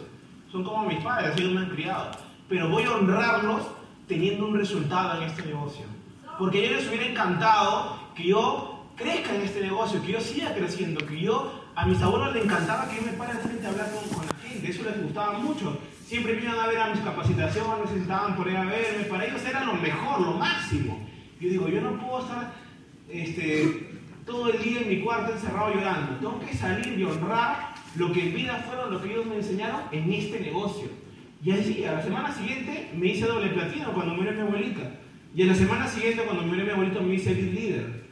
Son como mis padres, ellos me han criado. Pero voy a honrarlos teniendo un resultado en este negocio. Porque a ellos les hubiera encantado que yo crezca en este negocio, que yo siga creciendo, que yo, a mis abuelos les encantaba que yo me pare frente a hablar con, la gente, eso les gustaba mucho. Siempre iban a ver a mis capacitaciones, necesitaban por ahí a verme, para ellos era lo mejor, lo máximo. Yo digo, yo no puedo estar este, todo el día en mi cuarto encerrado llorando. Tengo que salir y honrar lo que en vida fueron lo que ellos me enseñaron en este negocio. Y así, a la semana siguiente me hice doble platino cuando murió mi abuelita. Y a la semana siguiente cuando murió mi abuelito me hice lead líder.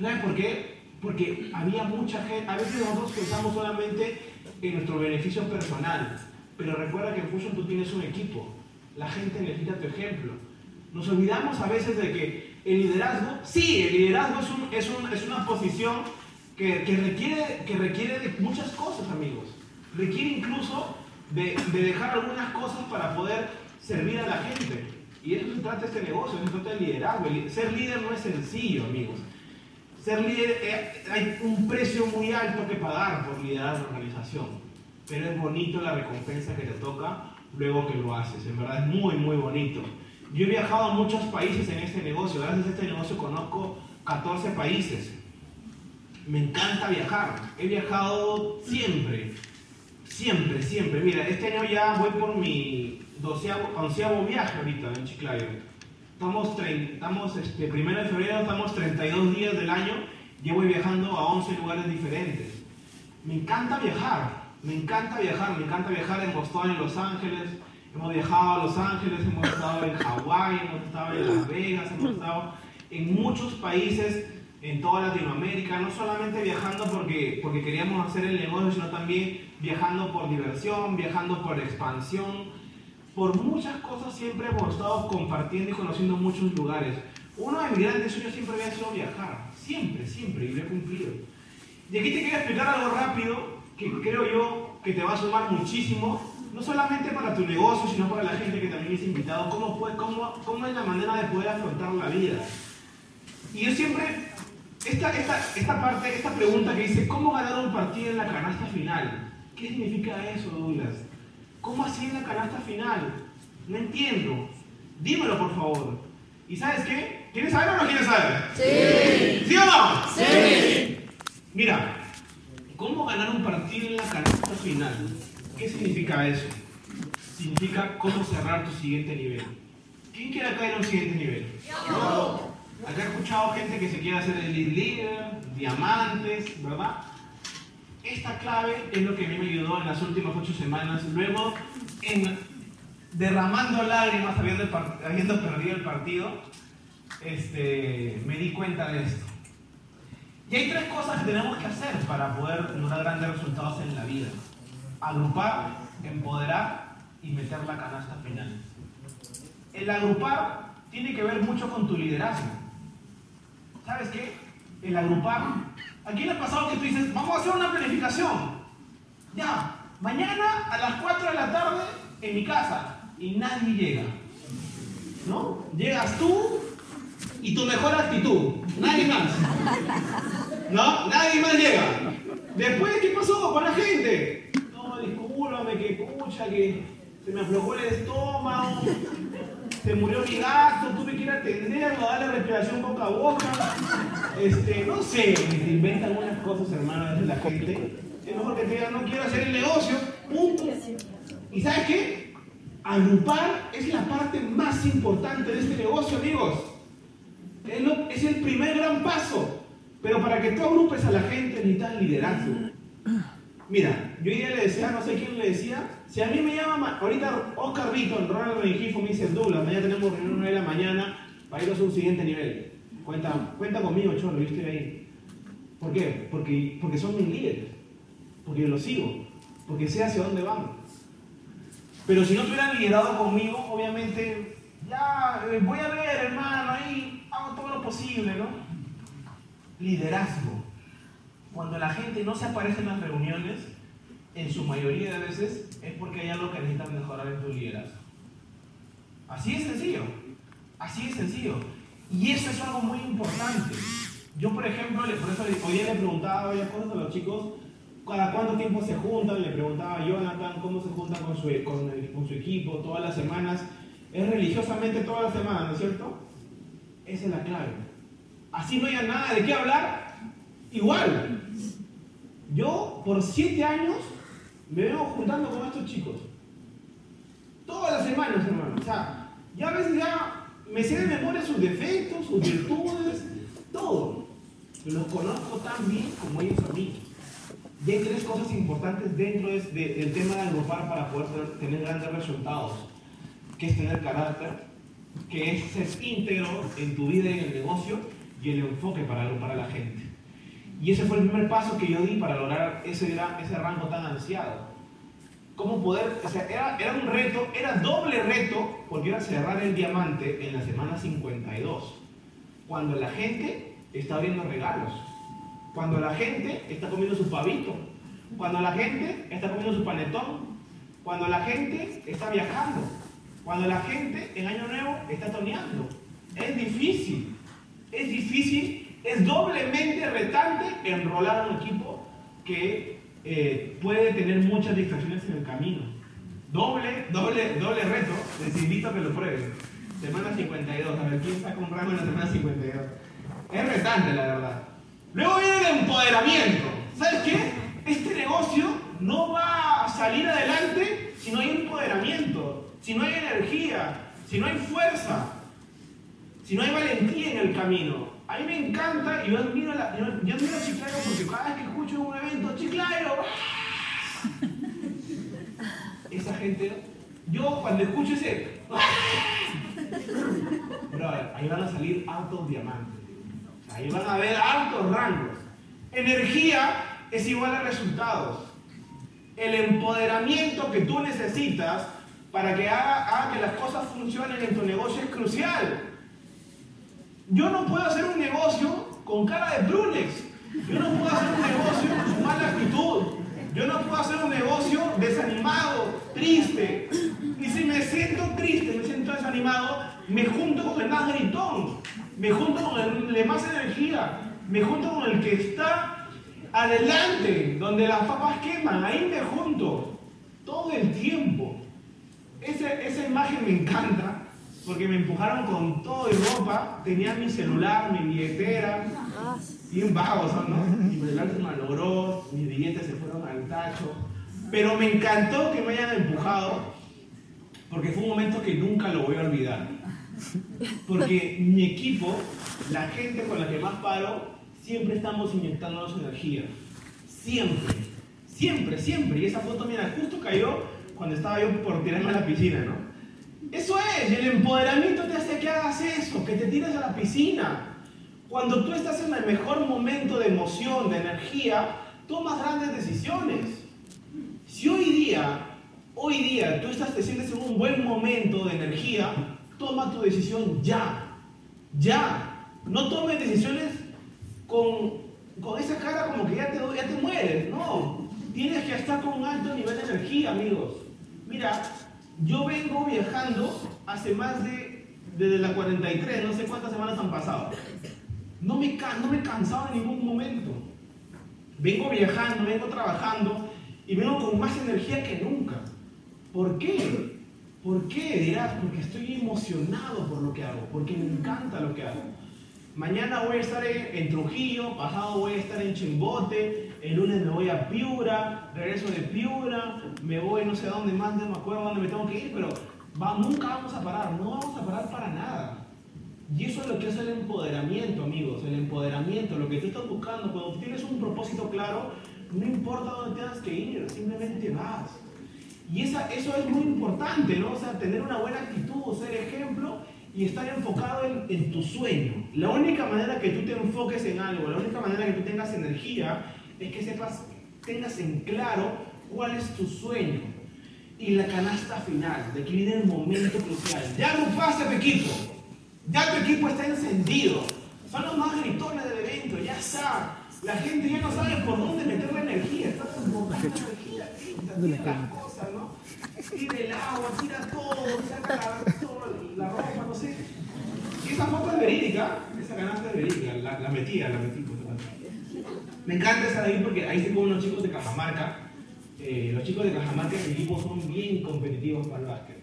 ¿Sabes por qué? Porque había mucha gente, a veces nosotros pensamos solamente en nuestro beneficio personal, pero recuerda que en Fusion tú tienes un equipo, la gente necesita tu ejemplo. Nos olvidamos a veces de que el liderazgo, sí, el liderazgo es, un, es, un, es una posición que, que, requiere, que requiere de muchas cosas, amigos. Requiere incluso de, de, dejar algunas cosas para poder servir a la gente. Y eso se trata este negocio, se trata de liderazgo. Ser líder no es sencillo, amigos. Ser líder, eh, hay un precio muy alto que pagar por liderar una organización. Pero es bonito la recompensa que te toca luego que lo haces. En verdad es muy, muy bonito. Yo he viajado a muchos países en este negocio. Gracias a este negocio conozco 14 países. Me encanta viajar. He viajado siempre. Siempre, siempre. Mira, este año ya voy por mi doceavo, onceavo viaje ahorita en Chiclayo. Estamos, estamos este, primero de febrero, estamos 32 días del año. Llevo viajando a 11 lugares diferentes. Me encanta viajar. Me encanta viajar. Me encanta viajar. Hemos estado en Los Ángeles. Hemos viajado a Los Ángeles. Hemos estado en Hawái. Hemos estado en Las Vegas. Hemos estado en muchos países en toda Latinoamérica, no solamente viajando porque, porque queríamos hacer el negocio, sino también viajando por diversión, viajando por expansión. Por muchas cosas siempre hemos estado compartiendo y conociendo muchos lugares. Uno de mis grandes sueños siempre había sido viajar, siempre, siempre, y lo he cumplido. Y aquí te quería explicar algo rápido que creo yo que te va a sumar muchísimo, no solamente para tu negocio, sino para la gente que también es invitado, cómo, cómo, cómo es la manera de poder afrontar la vida. Y yo siempre esta, esta, esta parte, esta pregunta que dice, ¿cómo ganar un partido en la canasta final? ¿Qué significa eso, Douglas? ¿Cómo así en la canasta final? No entiendo. Dímelo, por favor. ¿Y sabes qué? ¿Quieres saber o no quieres saber? Sí. ¿Sí o no? Sí. Mira, ¿cómo ganar un partido en la canasta final? ¿Qué significa eso? Significa cómo cerrar tu siguiente nivel. ¿Quién quiere caer a un siguiente nivel? Yo. Acá he escuchado gente que se quiere hacer el lead leader, diamantes, ¿verdad? Esta clave es lo que a mí me ayudó en las últimas ocho semanas. Luego, en derramando lágrimas, habiendo, habiendo perdido el partido, este, me di cuenta de esto. Y hay tres cosas que tenemos que hacer para poder lograr grandes resultados en la vida. Agrupar, empoderar y meter la canasta final. El agrupar tiene que ver mucho con tu liderazgo. ¿Sabes qué? El agrupar. ¿A quién le ha pasado que tú dices, vamos a hacer una planificación? Ya, mañana a las 4 de la tarde en mi casa y nadie llega. ¿No? Llegas tú y tu mejor actitud. Nadie más. ¿No? Nadie más llega. Después, ¿qué pasó con la gente? No, discúlpame, que pucha, que se me aflojó el estómago, se murió mi gato, tuve que ir a atenderlo, darle respiración boca a boca. Este, no sé, se inventan algunas cosas, hermano, de la gente. Es mejor que te digan, no quiero hacer el negocio, punto. ¿Y sabes qué? Agrupar es la parte más importante de este negocio, amigos. Es, es el primer gran paso. Pero para que tú agrupes a la gente necesitas liderazgo. Mira, yo ya le decía, no sé quién le decía, si a mí me llama, ahorita Oscar Vito, Ronald Rengifo me dice, Douglas, mañana tenemos reunión a 9 de la mañana para ir a un siguiente nivel. Cuenta, cuenta conmigo, Cholo, yo estoy ahí. ¿Por qué? Porque, porque son mis líderes, porque yo los sigo, porque sé hacia dónde van. Pero si no tuvieran liderado conmigo, obviamente, ya eh, voy a ver, hermano, ahí hago todo lo posible, ¿no? Liderazgo. Cuando la gente no se aparece en las reuniones, en su mayoría de veces es porque hay algo que necesitan mejorar en tu liderazgo. Así es sencillo. Así es sencillo. Y eso es algo muy importante. Yo, por ejemplo, por eso hoy le preguntaba varias cosas a los chicos, cada cuánto tiempo se juntan, le preguntaba a Jonathan cómo se juntan con su, equipo todas las semanas. Es religiosamente todas las semanas, ¿no es cierto? Esa es la clave. Así no haya nada de qué hablar, igual. Yo, por siete años, me vengo juntando con estos chicos. Todas las semanas, hermano. O sea, ya a veces ya me sé de memoria sus defectos, sus virtudes, todo. Los conozco tan bien como ellos a mí. Y hay tres cosas importantes dentro de, de, del tema de agrupar para poder tener grandes resultados. Que es tener carácter, que es ser íntegro en tu vida y en el negocio, y el enfoque para agrupar a la gente. Y ese fue el primer paso que yo di para lograr ese, ese rango tan ansiado. ¿Cómo poder? O sea, era, era un reto, era doble reto, porque era cerrar el diamante en la semana 52. Cuando la gente está viendo regalos. Cuando la gente está comiendo su pavito. Cuando la gente está comiendo su panetón. Cuando la gente está viajando. Cuando la gente en Año Nuevo está toneando. Es difícil. Es difícil, es doblemente retante enrolar a un equipo que eh, puede tener muchas distracciones en el camino. Doble, doble, doble reto. Les invito a que lo prueben. Semana 52. A ver quién un rango en la semana 52. Es retante, la verdad. Luego viene el empoderamiento. ¿Sabes qué? Este negocio no va a salir adelante si no hay empoderamiento, si no hay energía, si no hay fuerza, si no hay valentía en el camino. A mí me encanta y yo admiro, la, yo, yo admiro a Chiclayo porque cada vez que escucho un evento, Chiclayo, esa gente, yo cuando escucho ese, (laughs) brother, ahí van a salir altos diamantes, ahí van a haber altos rangos. Energía es igual a resultados. El empoderamiento que tú necesitas para que haga, haga que las cosas funcionen en tu negocio es crucial. Yo no puedo hacer un negocio con cara de Brunex. Yo no puedo hacer un negocio con mala actitud. Yo no puedo hacer un negocio desanimado, triste. Y si me siento triste, me siento desanimado, me junto con el más gritón, me junto con el de más energía, me junto con el que está adelante, donde las papas queman, ahí me junto, todo el tiempo. Esa imagen me encanta, porque me empujaron con todo y ropa, tenía mi celular, mi billetera, bien vagos, ¿no? Mi celular se malogró, mis billetes se fueron al tacho, pero me encantó que me hayan empujado, porque fue un momento que nunca lo voy a olvidar. Porque mi equipo, la gente con la que más paro, siempre estamos inyectándonos energía. Siempre, siempre, siempre. Y esa foto, mira, justo cayó cuando estaba yo por tirarme a la piscina, ¿no? Eso es, el empoderamiento te hace que hagas eso, que te tires a la piscina. Cuando tú estás en el mejor momento de emoción, de energía, tomas grandes decisiones. Si hoy día, hoy día tú estás, te sientes en un buen momento de energía, toma tu decisión ya. Ya. No tomes decisiones con, con esa cara como que ya te, ya te mueres. No. Tienes que estar con un alto nivel de energía, amigos. Mira, yo vengo viajando hace más de, desde la 43, no sé cuántas semanas han pasado. No me, no me he en ningún momento. Vengo viajando, vengo trabajando y vengo con más energía que nunca. ¿Por qué? ¿Por qué? Dirás, porque estoy emocionado por lo que hago, porque me encanta lo que hago. Mañana voy a estar en, en, Trujillo, pasado voy a estar en Chimbote, el lunes me voy a Piura, regreso de Piura, me voy no sé a dónde más, no me acuerdo dónde me tengo que ir, pero va, nunca vamos a parar, no vamos a parar para nada. Y eso es lo que es el empoderamiento, amigos, el empoderamiento, lo que tú estás buscando. Cuando tienes un propósito claro, no importa dónde tengas que ir, simplemente vas. Y esa, eso es muy importante, ¿no? O sea, tener una buena actitud, ser ejemplo y estar enfocado en, en, tu sueño. La única manera que tú te enfoques en algo, la única manera que tú tengas energía, es que sepas, tengas en claro cuál es tu sueño. Y la canasta final, de que viene el momento crucial. Ya agrupaste tu equipo, ya tu equipo está encendido, son los más gritones del evento, ya está. La gente ya no sabe por dónde meter la energía, está desbordando energía, tira las cosas, ¿no? Tira el agua, tira todo, saca la, todo, la ropa, no sé. Y esa foto es verídica, esa canasta es verídica, la, la metía, la metí. Me encanta estar ahí porque ahí se ponen los chicos de Cajamarca. Eh, los chicos de Cajamarca en equipo son bien competitivos para el básquet.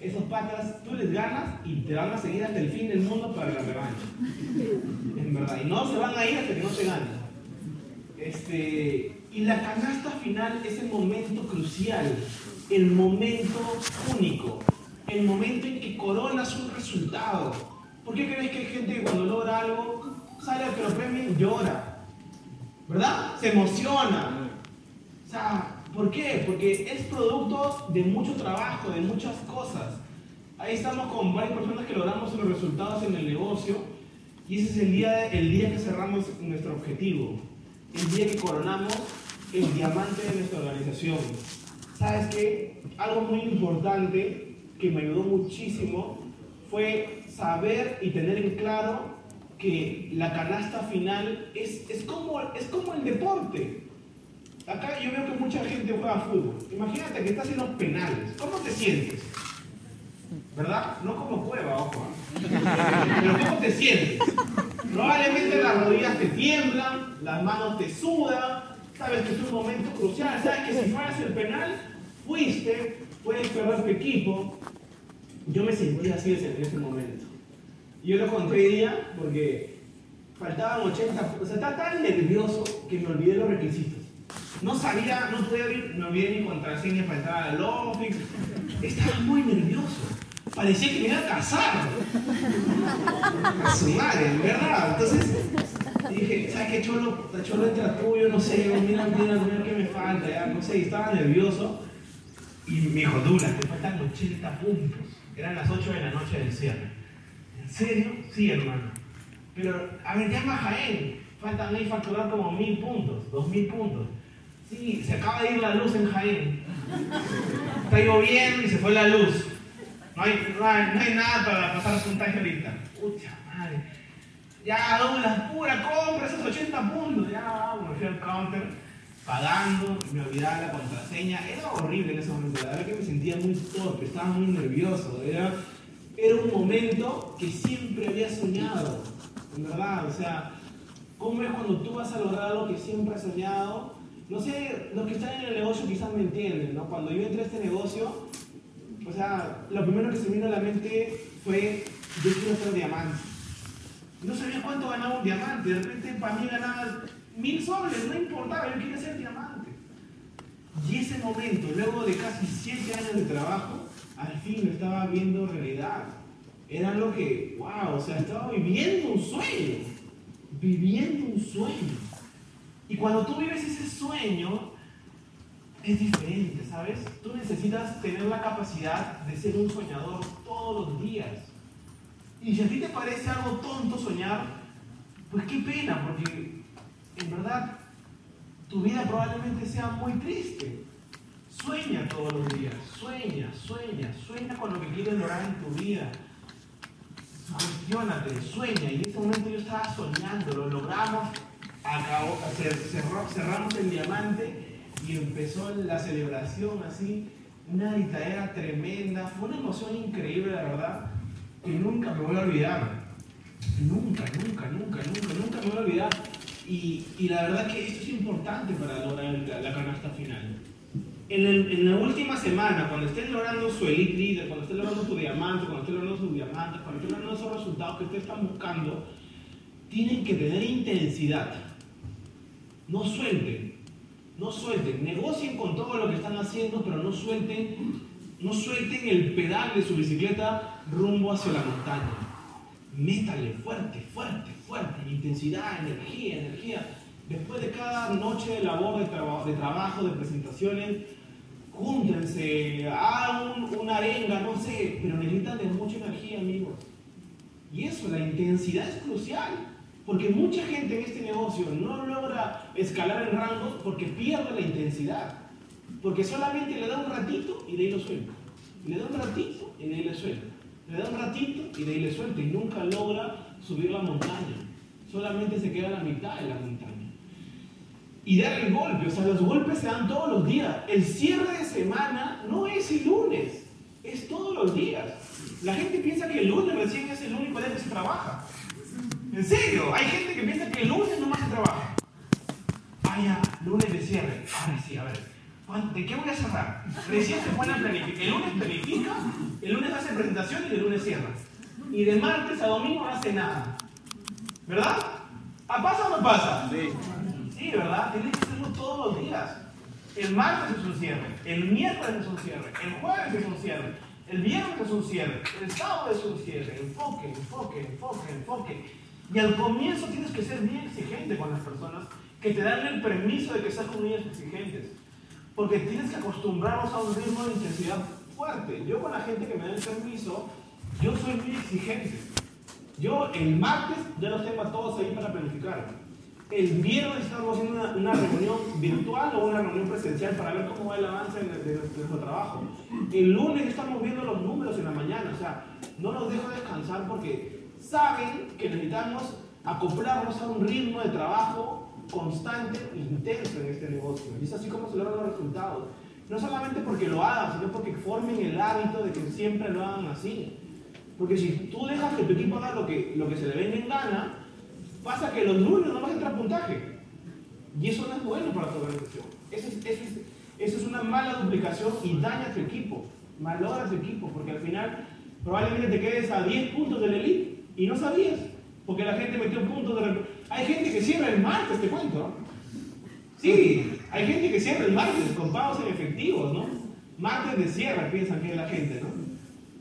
Esos patas, tú les ganas y te van a seguir hasta el fin del mundo para la revancha. En verdad. Y no se van a ir hasta que no te ganen. Este, y la canasta final es el momento crucial, el momento único, el momento en que coronas un resultado. ¿Por qué crees que hay gente que cuando logra algo, sale a que lo premien, llora? ¿Verdad? Se emociona. O sea, ¿por qué? Porque es producto de mucho trabajo, de muchas cosas. Ahí estamos con varias personas que logramos los resultados en el negocio y ese es el día, el día que cerramos nuestro objetivo el día que coronamos el diamante de nuestra organización. ¿Sabes qué? Algo muy importante que me ayudó muchísimo fue saber y tener en claro que la canasta final es, es, como, es como el deporte. Acá yo veo que mucha gente juega fútbol. Imagínate que estás en los penales. ¿Cómo te sientes? ¿verdad? No como cueva, ojo. ¿ah? Pero ¿cómo te sientes? Probablemente las rodillas te tiemblan, las manos te sudan, sabes que es un momento crucial, sabes que si fueras el penal, fuiste, puedes perder tu equipo. Yo me sentí así en ese momento. Yo lo conté hoy día porque faltaban 80, o sea, estaba tan nervioso que me olvidé los requisitos. No sabía, no podía abrir, me olvidé mi contraseña entrar al office. Estaba muy nervioso. Parecía que me iba a casar. A su madre, ¿verdad? Entonces dije, ¿sabes qué, Cholo? Cholo entra tú, yo no sé, mira, mira, mira qué me falta, ya, no sé, estaba nervioso. Y me dijo, Dula, te faltan 80 puntos. Eran las 8 de la noche del cierre. ¿En serio? Sí, hermano. Pero, a ver, llama a Jaén. Faltan ahí facturar como mil puntos, dos mil puntos. Sí, se acaba de ir la luz en Jaén. Está lloviendo y se fue la luz. No hay, no hay, no hay nada para pasar puntaje ahorita. Pucha madre. Ya, Douglas, pura compra, esos 80 puntos. Ya, me fui al counter, pagando, me olvidaba la contraseña. Era horrible en ese momento. La verdad que me sentía muy torpe, estaba muy nervioso. Era, era un momento que siempre había soñado. En verdad, o sea, ¿cómo es cuando tú vas a lograr algo que siempre has soñado? No sé, los que están en el negocio quizás me entienden, ¿no? Cuando yo entré a este negocio, o sea, lo primero que se me vino a la mente fue, yo quiero ser diamante. No sabía cuánto ganaba un diamante, de repente para mí ganaba mil soles, no importaba, yo quería ser diamante. Y ese momento, luego de casi siete años de trabajo, al fin lo estaba viendo realidad. Era lo que, wow, o sea, estaba viviendo un sueño, viviendo un sueño. Y cuando tú vives ese sueño, es diferente, ¿sabes? Tú necesitas tener la capacidad de ser un soñador todos los días. Y si a ti te parece algo tonto soñar, pues qué pena, porque en verdad tu vida probablemente sea muy triste. Sueña todos los días, sueña, sueña, sueña con lo que quieres lograr en tu vida. Cuestiónate, sueña. Y en ese momento yo estaba soñando, lo logramos, acabó, cerramos el diamante y empezó la celebración así, una era tremenda, fue una emoción increíble, la verdad, que nunca me voy a olvidar. Nunca, nunca, nunca, nunca, nunca me voy a olvidar. Y, la verdad que esto es importante para lograr la canasta final. En, el, la última semana, cuando estén logrando su elite leader, cuando estén logrando su diamante, cuando estén logrando sus diamantes, cuando estén logrando esos resultados que ustedes están buscando, tienen que tener intensidad. No suelten, no suelten, negocien con todo lo que están haciendo, pero no suelten, no suelten el pedal de su bicicleta rumbo hacia la montaña. Métale fuerte, fuerte, fuerte, intensidad, energía, energía. Después de cada noche de labor, de, traba, de trabajo, de presentaciones, júntense, hagan un, una arenga, no sé, pero necesitan de mucha energía, amigos. Y eso, la intensidad es crucial. Porque mucha gente en este negocio no logra escalar en rangos porque pierde la intensidad. Porque solamente le da un ratito y de ahí lo suelta. Le da un ratito y de ahí le suelta. Le da un ratito y de ahí le suelta y nunca logra subir la montaña. Solamente se queda a la mitad de la montaña. Y dar el golpe, o sea, los golpes se dan todos los días. El cierre de semana no es el lunes, es todos los días. La gente piensa que el lunes recién es el único día que se trabaja. En serio, hay gente que piensa que el lunes nomás se trabaja. Vaya, lunes de cierre. Ahora sí, a ver. ¿De qué voy a cerrar? Recién se pone a planificar. El lunes planifica, el lunes hace presentación y el lunes cierra. Y de martes a domingo no hace nada. ¿Verdad? ¿A pasa o no pasa? Sí. Sí, ¿verdad? Tienes que hacerlo todos los días. El martes es un cierre, el miércoles es un cierre, el jueves es un cierre, el viernes es un cierre, el sábado es un cierre. Enfoque, enfoque, enfoque, enfoque. Y al comienzo tienes que ser bien exigente con las personas que te dan el permiso de que seas con ellas exigentes. Porque tienes que acostumbrarlos a un ritmo de intensidad fuerte. Yo con la gente que me da el permiso, yo soy muy exigente. Yo el martes ya los tengo a todos ahí para planificar. El viernes estamos haciendo una, una, reunión virtual o una reunión presencial para ver cómo va el avance de, de, nuestro trabajo. El lunes estamos viendo los números en la mañana. O sea, no nos dejo descansar porque saben que necesitamos acoplarnos a un ritmo de trabajo constante e intenso en este negocio. Y es así como se logran los resultados. no solamente porque lo hagan, sino porque formen el hábito de que siempre lo hagan así. Porque si tú dejas que tu equipo haga lo que, lo que se le venga en gana, pasa que los lunes no vas a entrar puntaje. Y eso no es bueno para tu organización. Eso es, eso es, eso es una mala duplicación y daña tu equipo. Malogra a tu equipo, porque al final probablemente te quedes a 10 puntos del elite y no sabías, porque la gente metió puntos de... Hay gente que cierra el martes, te cuento. Sí, hay gente que cierra el martes con pagos en efectivos, ¿no? Martes de cierre piensan que es la gente, ¿no?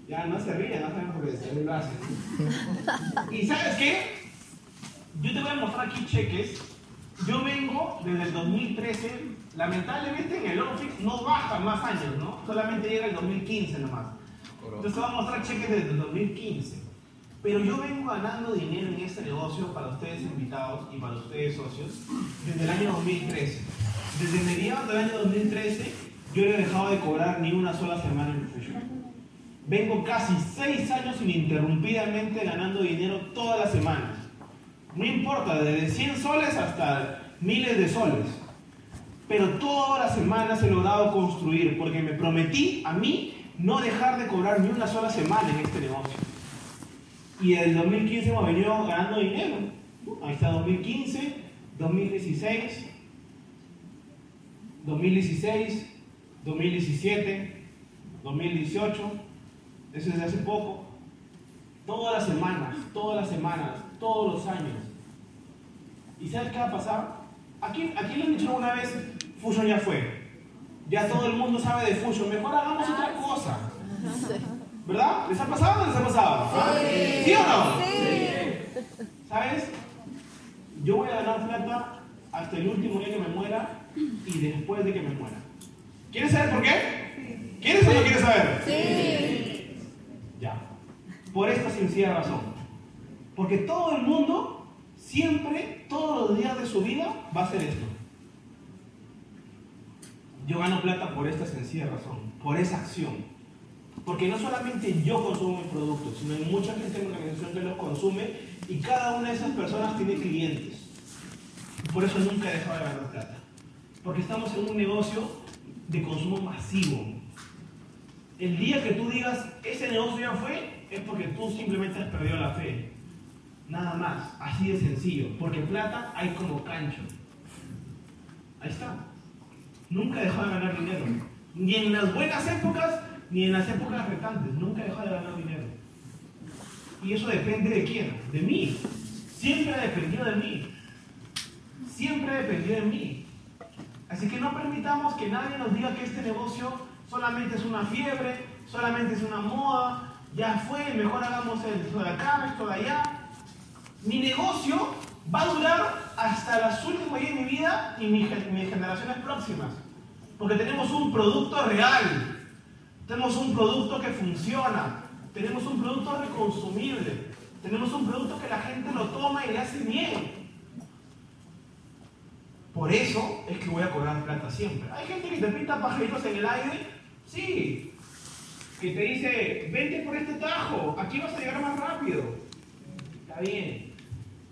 Ya no se ríen, no saben por qué. ¿Y sabes qué? Yo te voy a mostrar aquí cheques. Yo vengo desde el 2013. Lamentablemente en el Office no bajan más años, ¿no? Solamente llega el 2015 nomás. Entonces te voy a mostrar cheques desde el 2015. Pero yo vengo ganando dinero en este negocio para ustedes invitados y para ustedes socios desde el año 2013. Desde mediados del año 2013 yo no he dejado de cobrar ni una sola semana en Fusion. Vengo casi seis años ininterrumpidamente ganando dinero todas las semanas. No importa, desde 100 soles hasta miles de soles. Pero todas las semanas he logrado construir porque me prometí a mí no dejar de cobrar ni una sola semana en este negocio. Y el 2015 hemos venido ganando dinero. Ahí está 2015, 2016, 2016, 2017, 2018. Eso es de hace poco. Todas las semanas, todas las semanas, todos los años. ¿Y sabes qué va a pasar? Aquí, aquí le han dicho alguna vez, Fusion ya fue. Ya todo el mundo sabe de Fusion. Mejor hagamos otra cosa. ¿Verdad? ¿Les ha pasado o no les ha pasado? Sí. ¿Sí o no? Sí. ¿Sabes? Yo voy a ganar plata hasta el último día que me muera y después de que me muera. ¿Quieres saber por qué? ¿Quieres o no quieres saber? Sí. Ya. Por esta sencilla razón. Porque todo el mundo, siempre, todos los días de su vida, va a hacer esto. Yo gano plata por esta sencilla razón, por esa acción. Porque no solamente yo consumo mis productos, sino hay mucha gente en la organización que los consume y cada una de esas personas tiene clientes. Por eso nunca he dejado de ganar plata. Porque estamos en un negocio de consumo masivo. El día que tú digas, ese negocio ya fue, es porque tú simplemente has perdido la fe. Nada más, así de sencillo. Porque plata hay como cancho. Ahí está. Nunca dejado de ganar dinero. Ni en las buenas épocas, ni en las épocas retantes. Nunca dejado de ganar dinero. Y eso depende de quién? De mí. Siempre ha dependido de mí. Siempre ha dependido de mí. Así que no permitamos que nadie nos diga que este negocio solamente es una fiebre, solamente es una moda, ya fue, mejor hagamos esto de acá, esto de allá. Mi negocio va a durar hasta las últimas días de mi vida y mis, generaciones próximas. Porque tenemos un producto real, tenemos un producto que funciona, tenemos un producto reconsumible, tenemos un producto que la gente lo toma y le hace bien. Por eso es que voy a cobrar plata siempre. Hay gente que te pinta pajaritos en el aire, sí, que te dice, vente por este tajo, aquí vas a llegar más rápido. Está bien.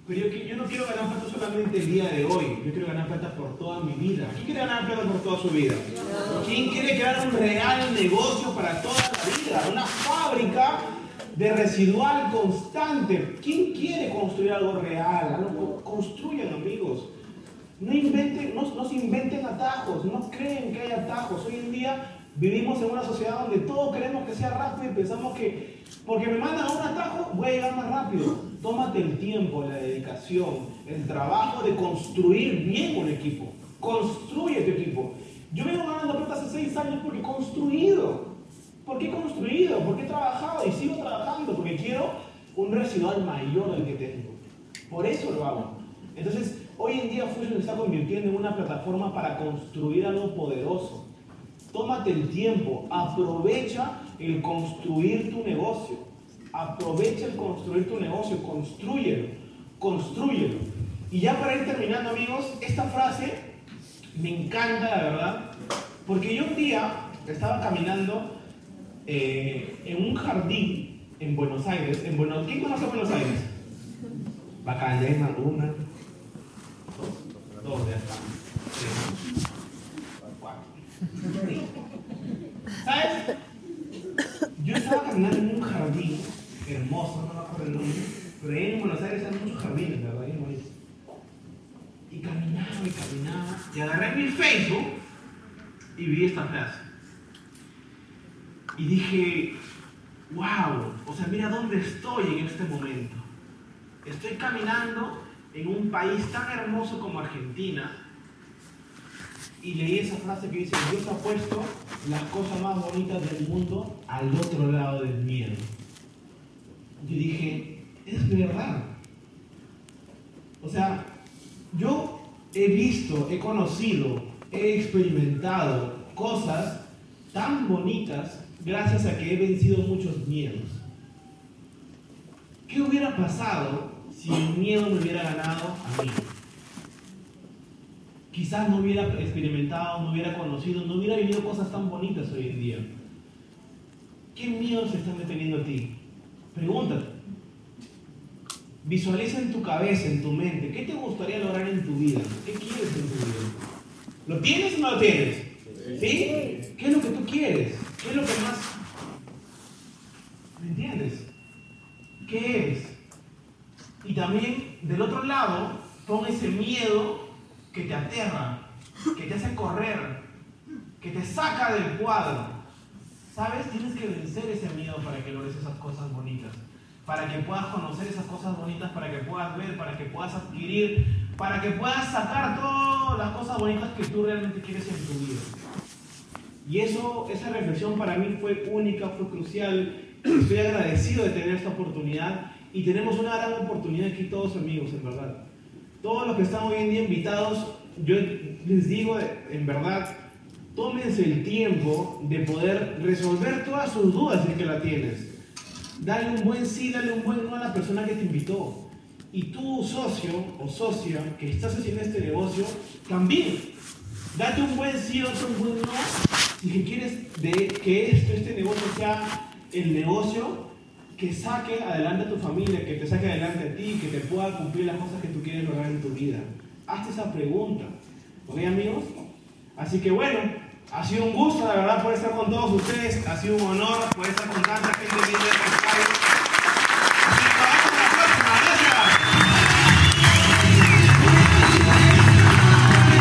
Pero yo, yo no quiero ganar plata solamente el día de hoy, yo quiero ganar plata por toda mi vida. ¿Quién quiere ganar plata por toda su vida? ¿Quién quiere crear un real negocio para toda la vida? Una fábrica de residual constante. ¿Quién quiere construir algo real? Construyan, amigos. No, inventen, no, no se inventen atajos, no creen que hay atajos. Hoy en día vivimos en una sociedad donde todos queremos que sea rápido y pensamos que porque me mandan a un atajo voy a llegar más rápido. Tómate el tiempo, la dedicación, el trabajo de construir bien un equipo. Construye tu equipo. Yo vengo ganando plata hace seis años porque he construido. ¿Por qué he construido? Porque he trabajado y sigo trabajando porque quiero un residual mayor del que tengo. Por eso lo hago. Entonces, hoy en día Fusion está convirtiendo en una plataforma para construir algo poderoso. Tómate el tiempo, aprovecha el construir tu negocio. Aprovecha el construir tu negocio, construyelo, construyelo. Y ya para ir terminando, amigos, esta frase me encanta, la verdad, porque yo un día estaba caminando eh, en un jardín en Buenos Aires. En Buenos, ¿Quién conoce Buenos Aires? Bacán, ya hay más una. Dos, dos, ya está. Tres, cuatro. (laughs) ¿Sabes? En un jardín hermoso, no me acuerdo el nombre, pero ahí en Buenos Aires hay muchos jardines, ¿verdad? Bonitos. Y caminaba y caminaba, y agarré mi Facebook y vi esta frase. Y dije, wow, o sea, mira dónde estoy en este momento. Estoy caminando en un país tan hermoso como Argentina y leí esa frase que dice, Dios ha puesto las cosas más bonitas del mundo al otro lado del miedo. Yo dije, es verdad. O sea, yo he visto, he conocido, he experimentado cosas tan bonitas gracias a que he vencido muchos miedos. ¿Qué hubiera pasado si el miedo me hubiera ganado a mí? Quizás no hubiera experimentado, no hubiera conocido, no hubiera vivido cosas tan bonitas hoy en día. ¿Qué miedos están deteniendo a ti? Pregúntate. Visualiza en tu cabeza, en tu mente, ¿qué te gustaría lograr en tu vida? ¿Qué quieres en tu vida? ¿Lo tienes o no lo tienes? ¿Sí? ¿Qué es lo que tú quieres? ¿Qué es lo que más... ¿Me entiendes? ¿Qué es? Y también del otro lado, pon ese miedo que te aterra, que te hace correr, que te saca del cuadro. ¿Sabes? Tienes que vencer ese miedo para que logres esas cosas bonitas. Para que puedas conocer esas cosas bonitas, para que puedas ver, para que puedas adquirir, para que puedas sacar todas las cosas bonitas que tú realmente quieres en tu vida. Y eso, esa reflexión para mí fue única, fue crucial. Estoy agradecido de tener esta oportunidad y tenemos una gran oportunidad aquí todos amigos, en verdad. Todos los que están hoy en día invitados, yo les digo en verdad, tómense el tiempo de poder resolver todas sus dudas si es que la tienes. Dale un buen sí, dale un buen no a la persona que te invitó. Y tú, socio o socia que estás haciendo este negocio, también. Date un buen sí, otro un buen no. Si quieres de que esto, este negocio sea el negocio que saque adelante a tu familia, que te saque adelante a ti, que te pueda cumplir las cosas que tú quieres lograr en tu vida. Hazte esa pregunta. ¿Ok, amigos? Así que bueno, ha sido un gusto, la verdad, por estar con todos ustedes. Ha sido un honor poder estar con tanta gente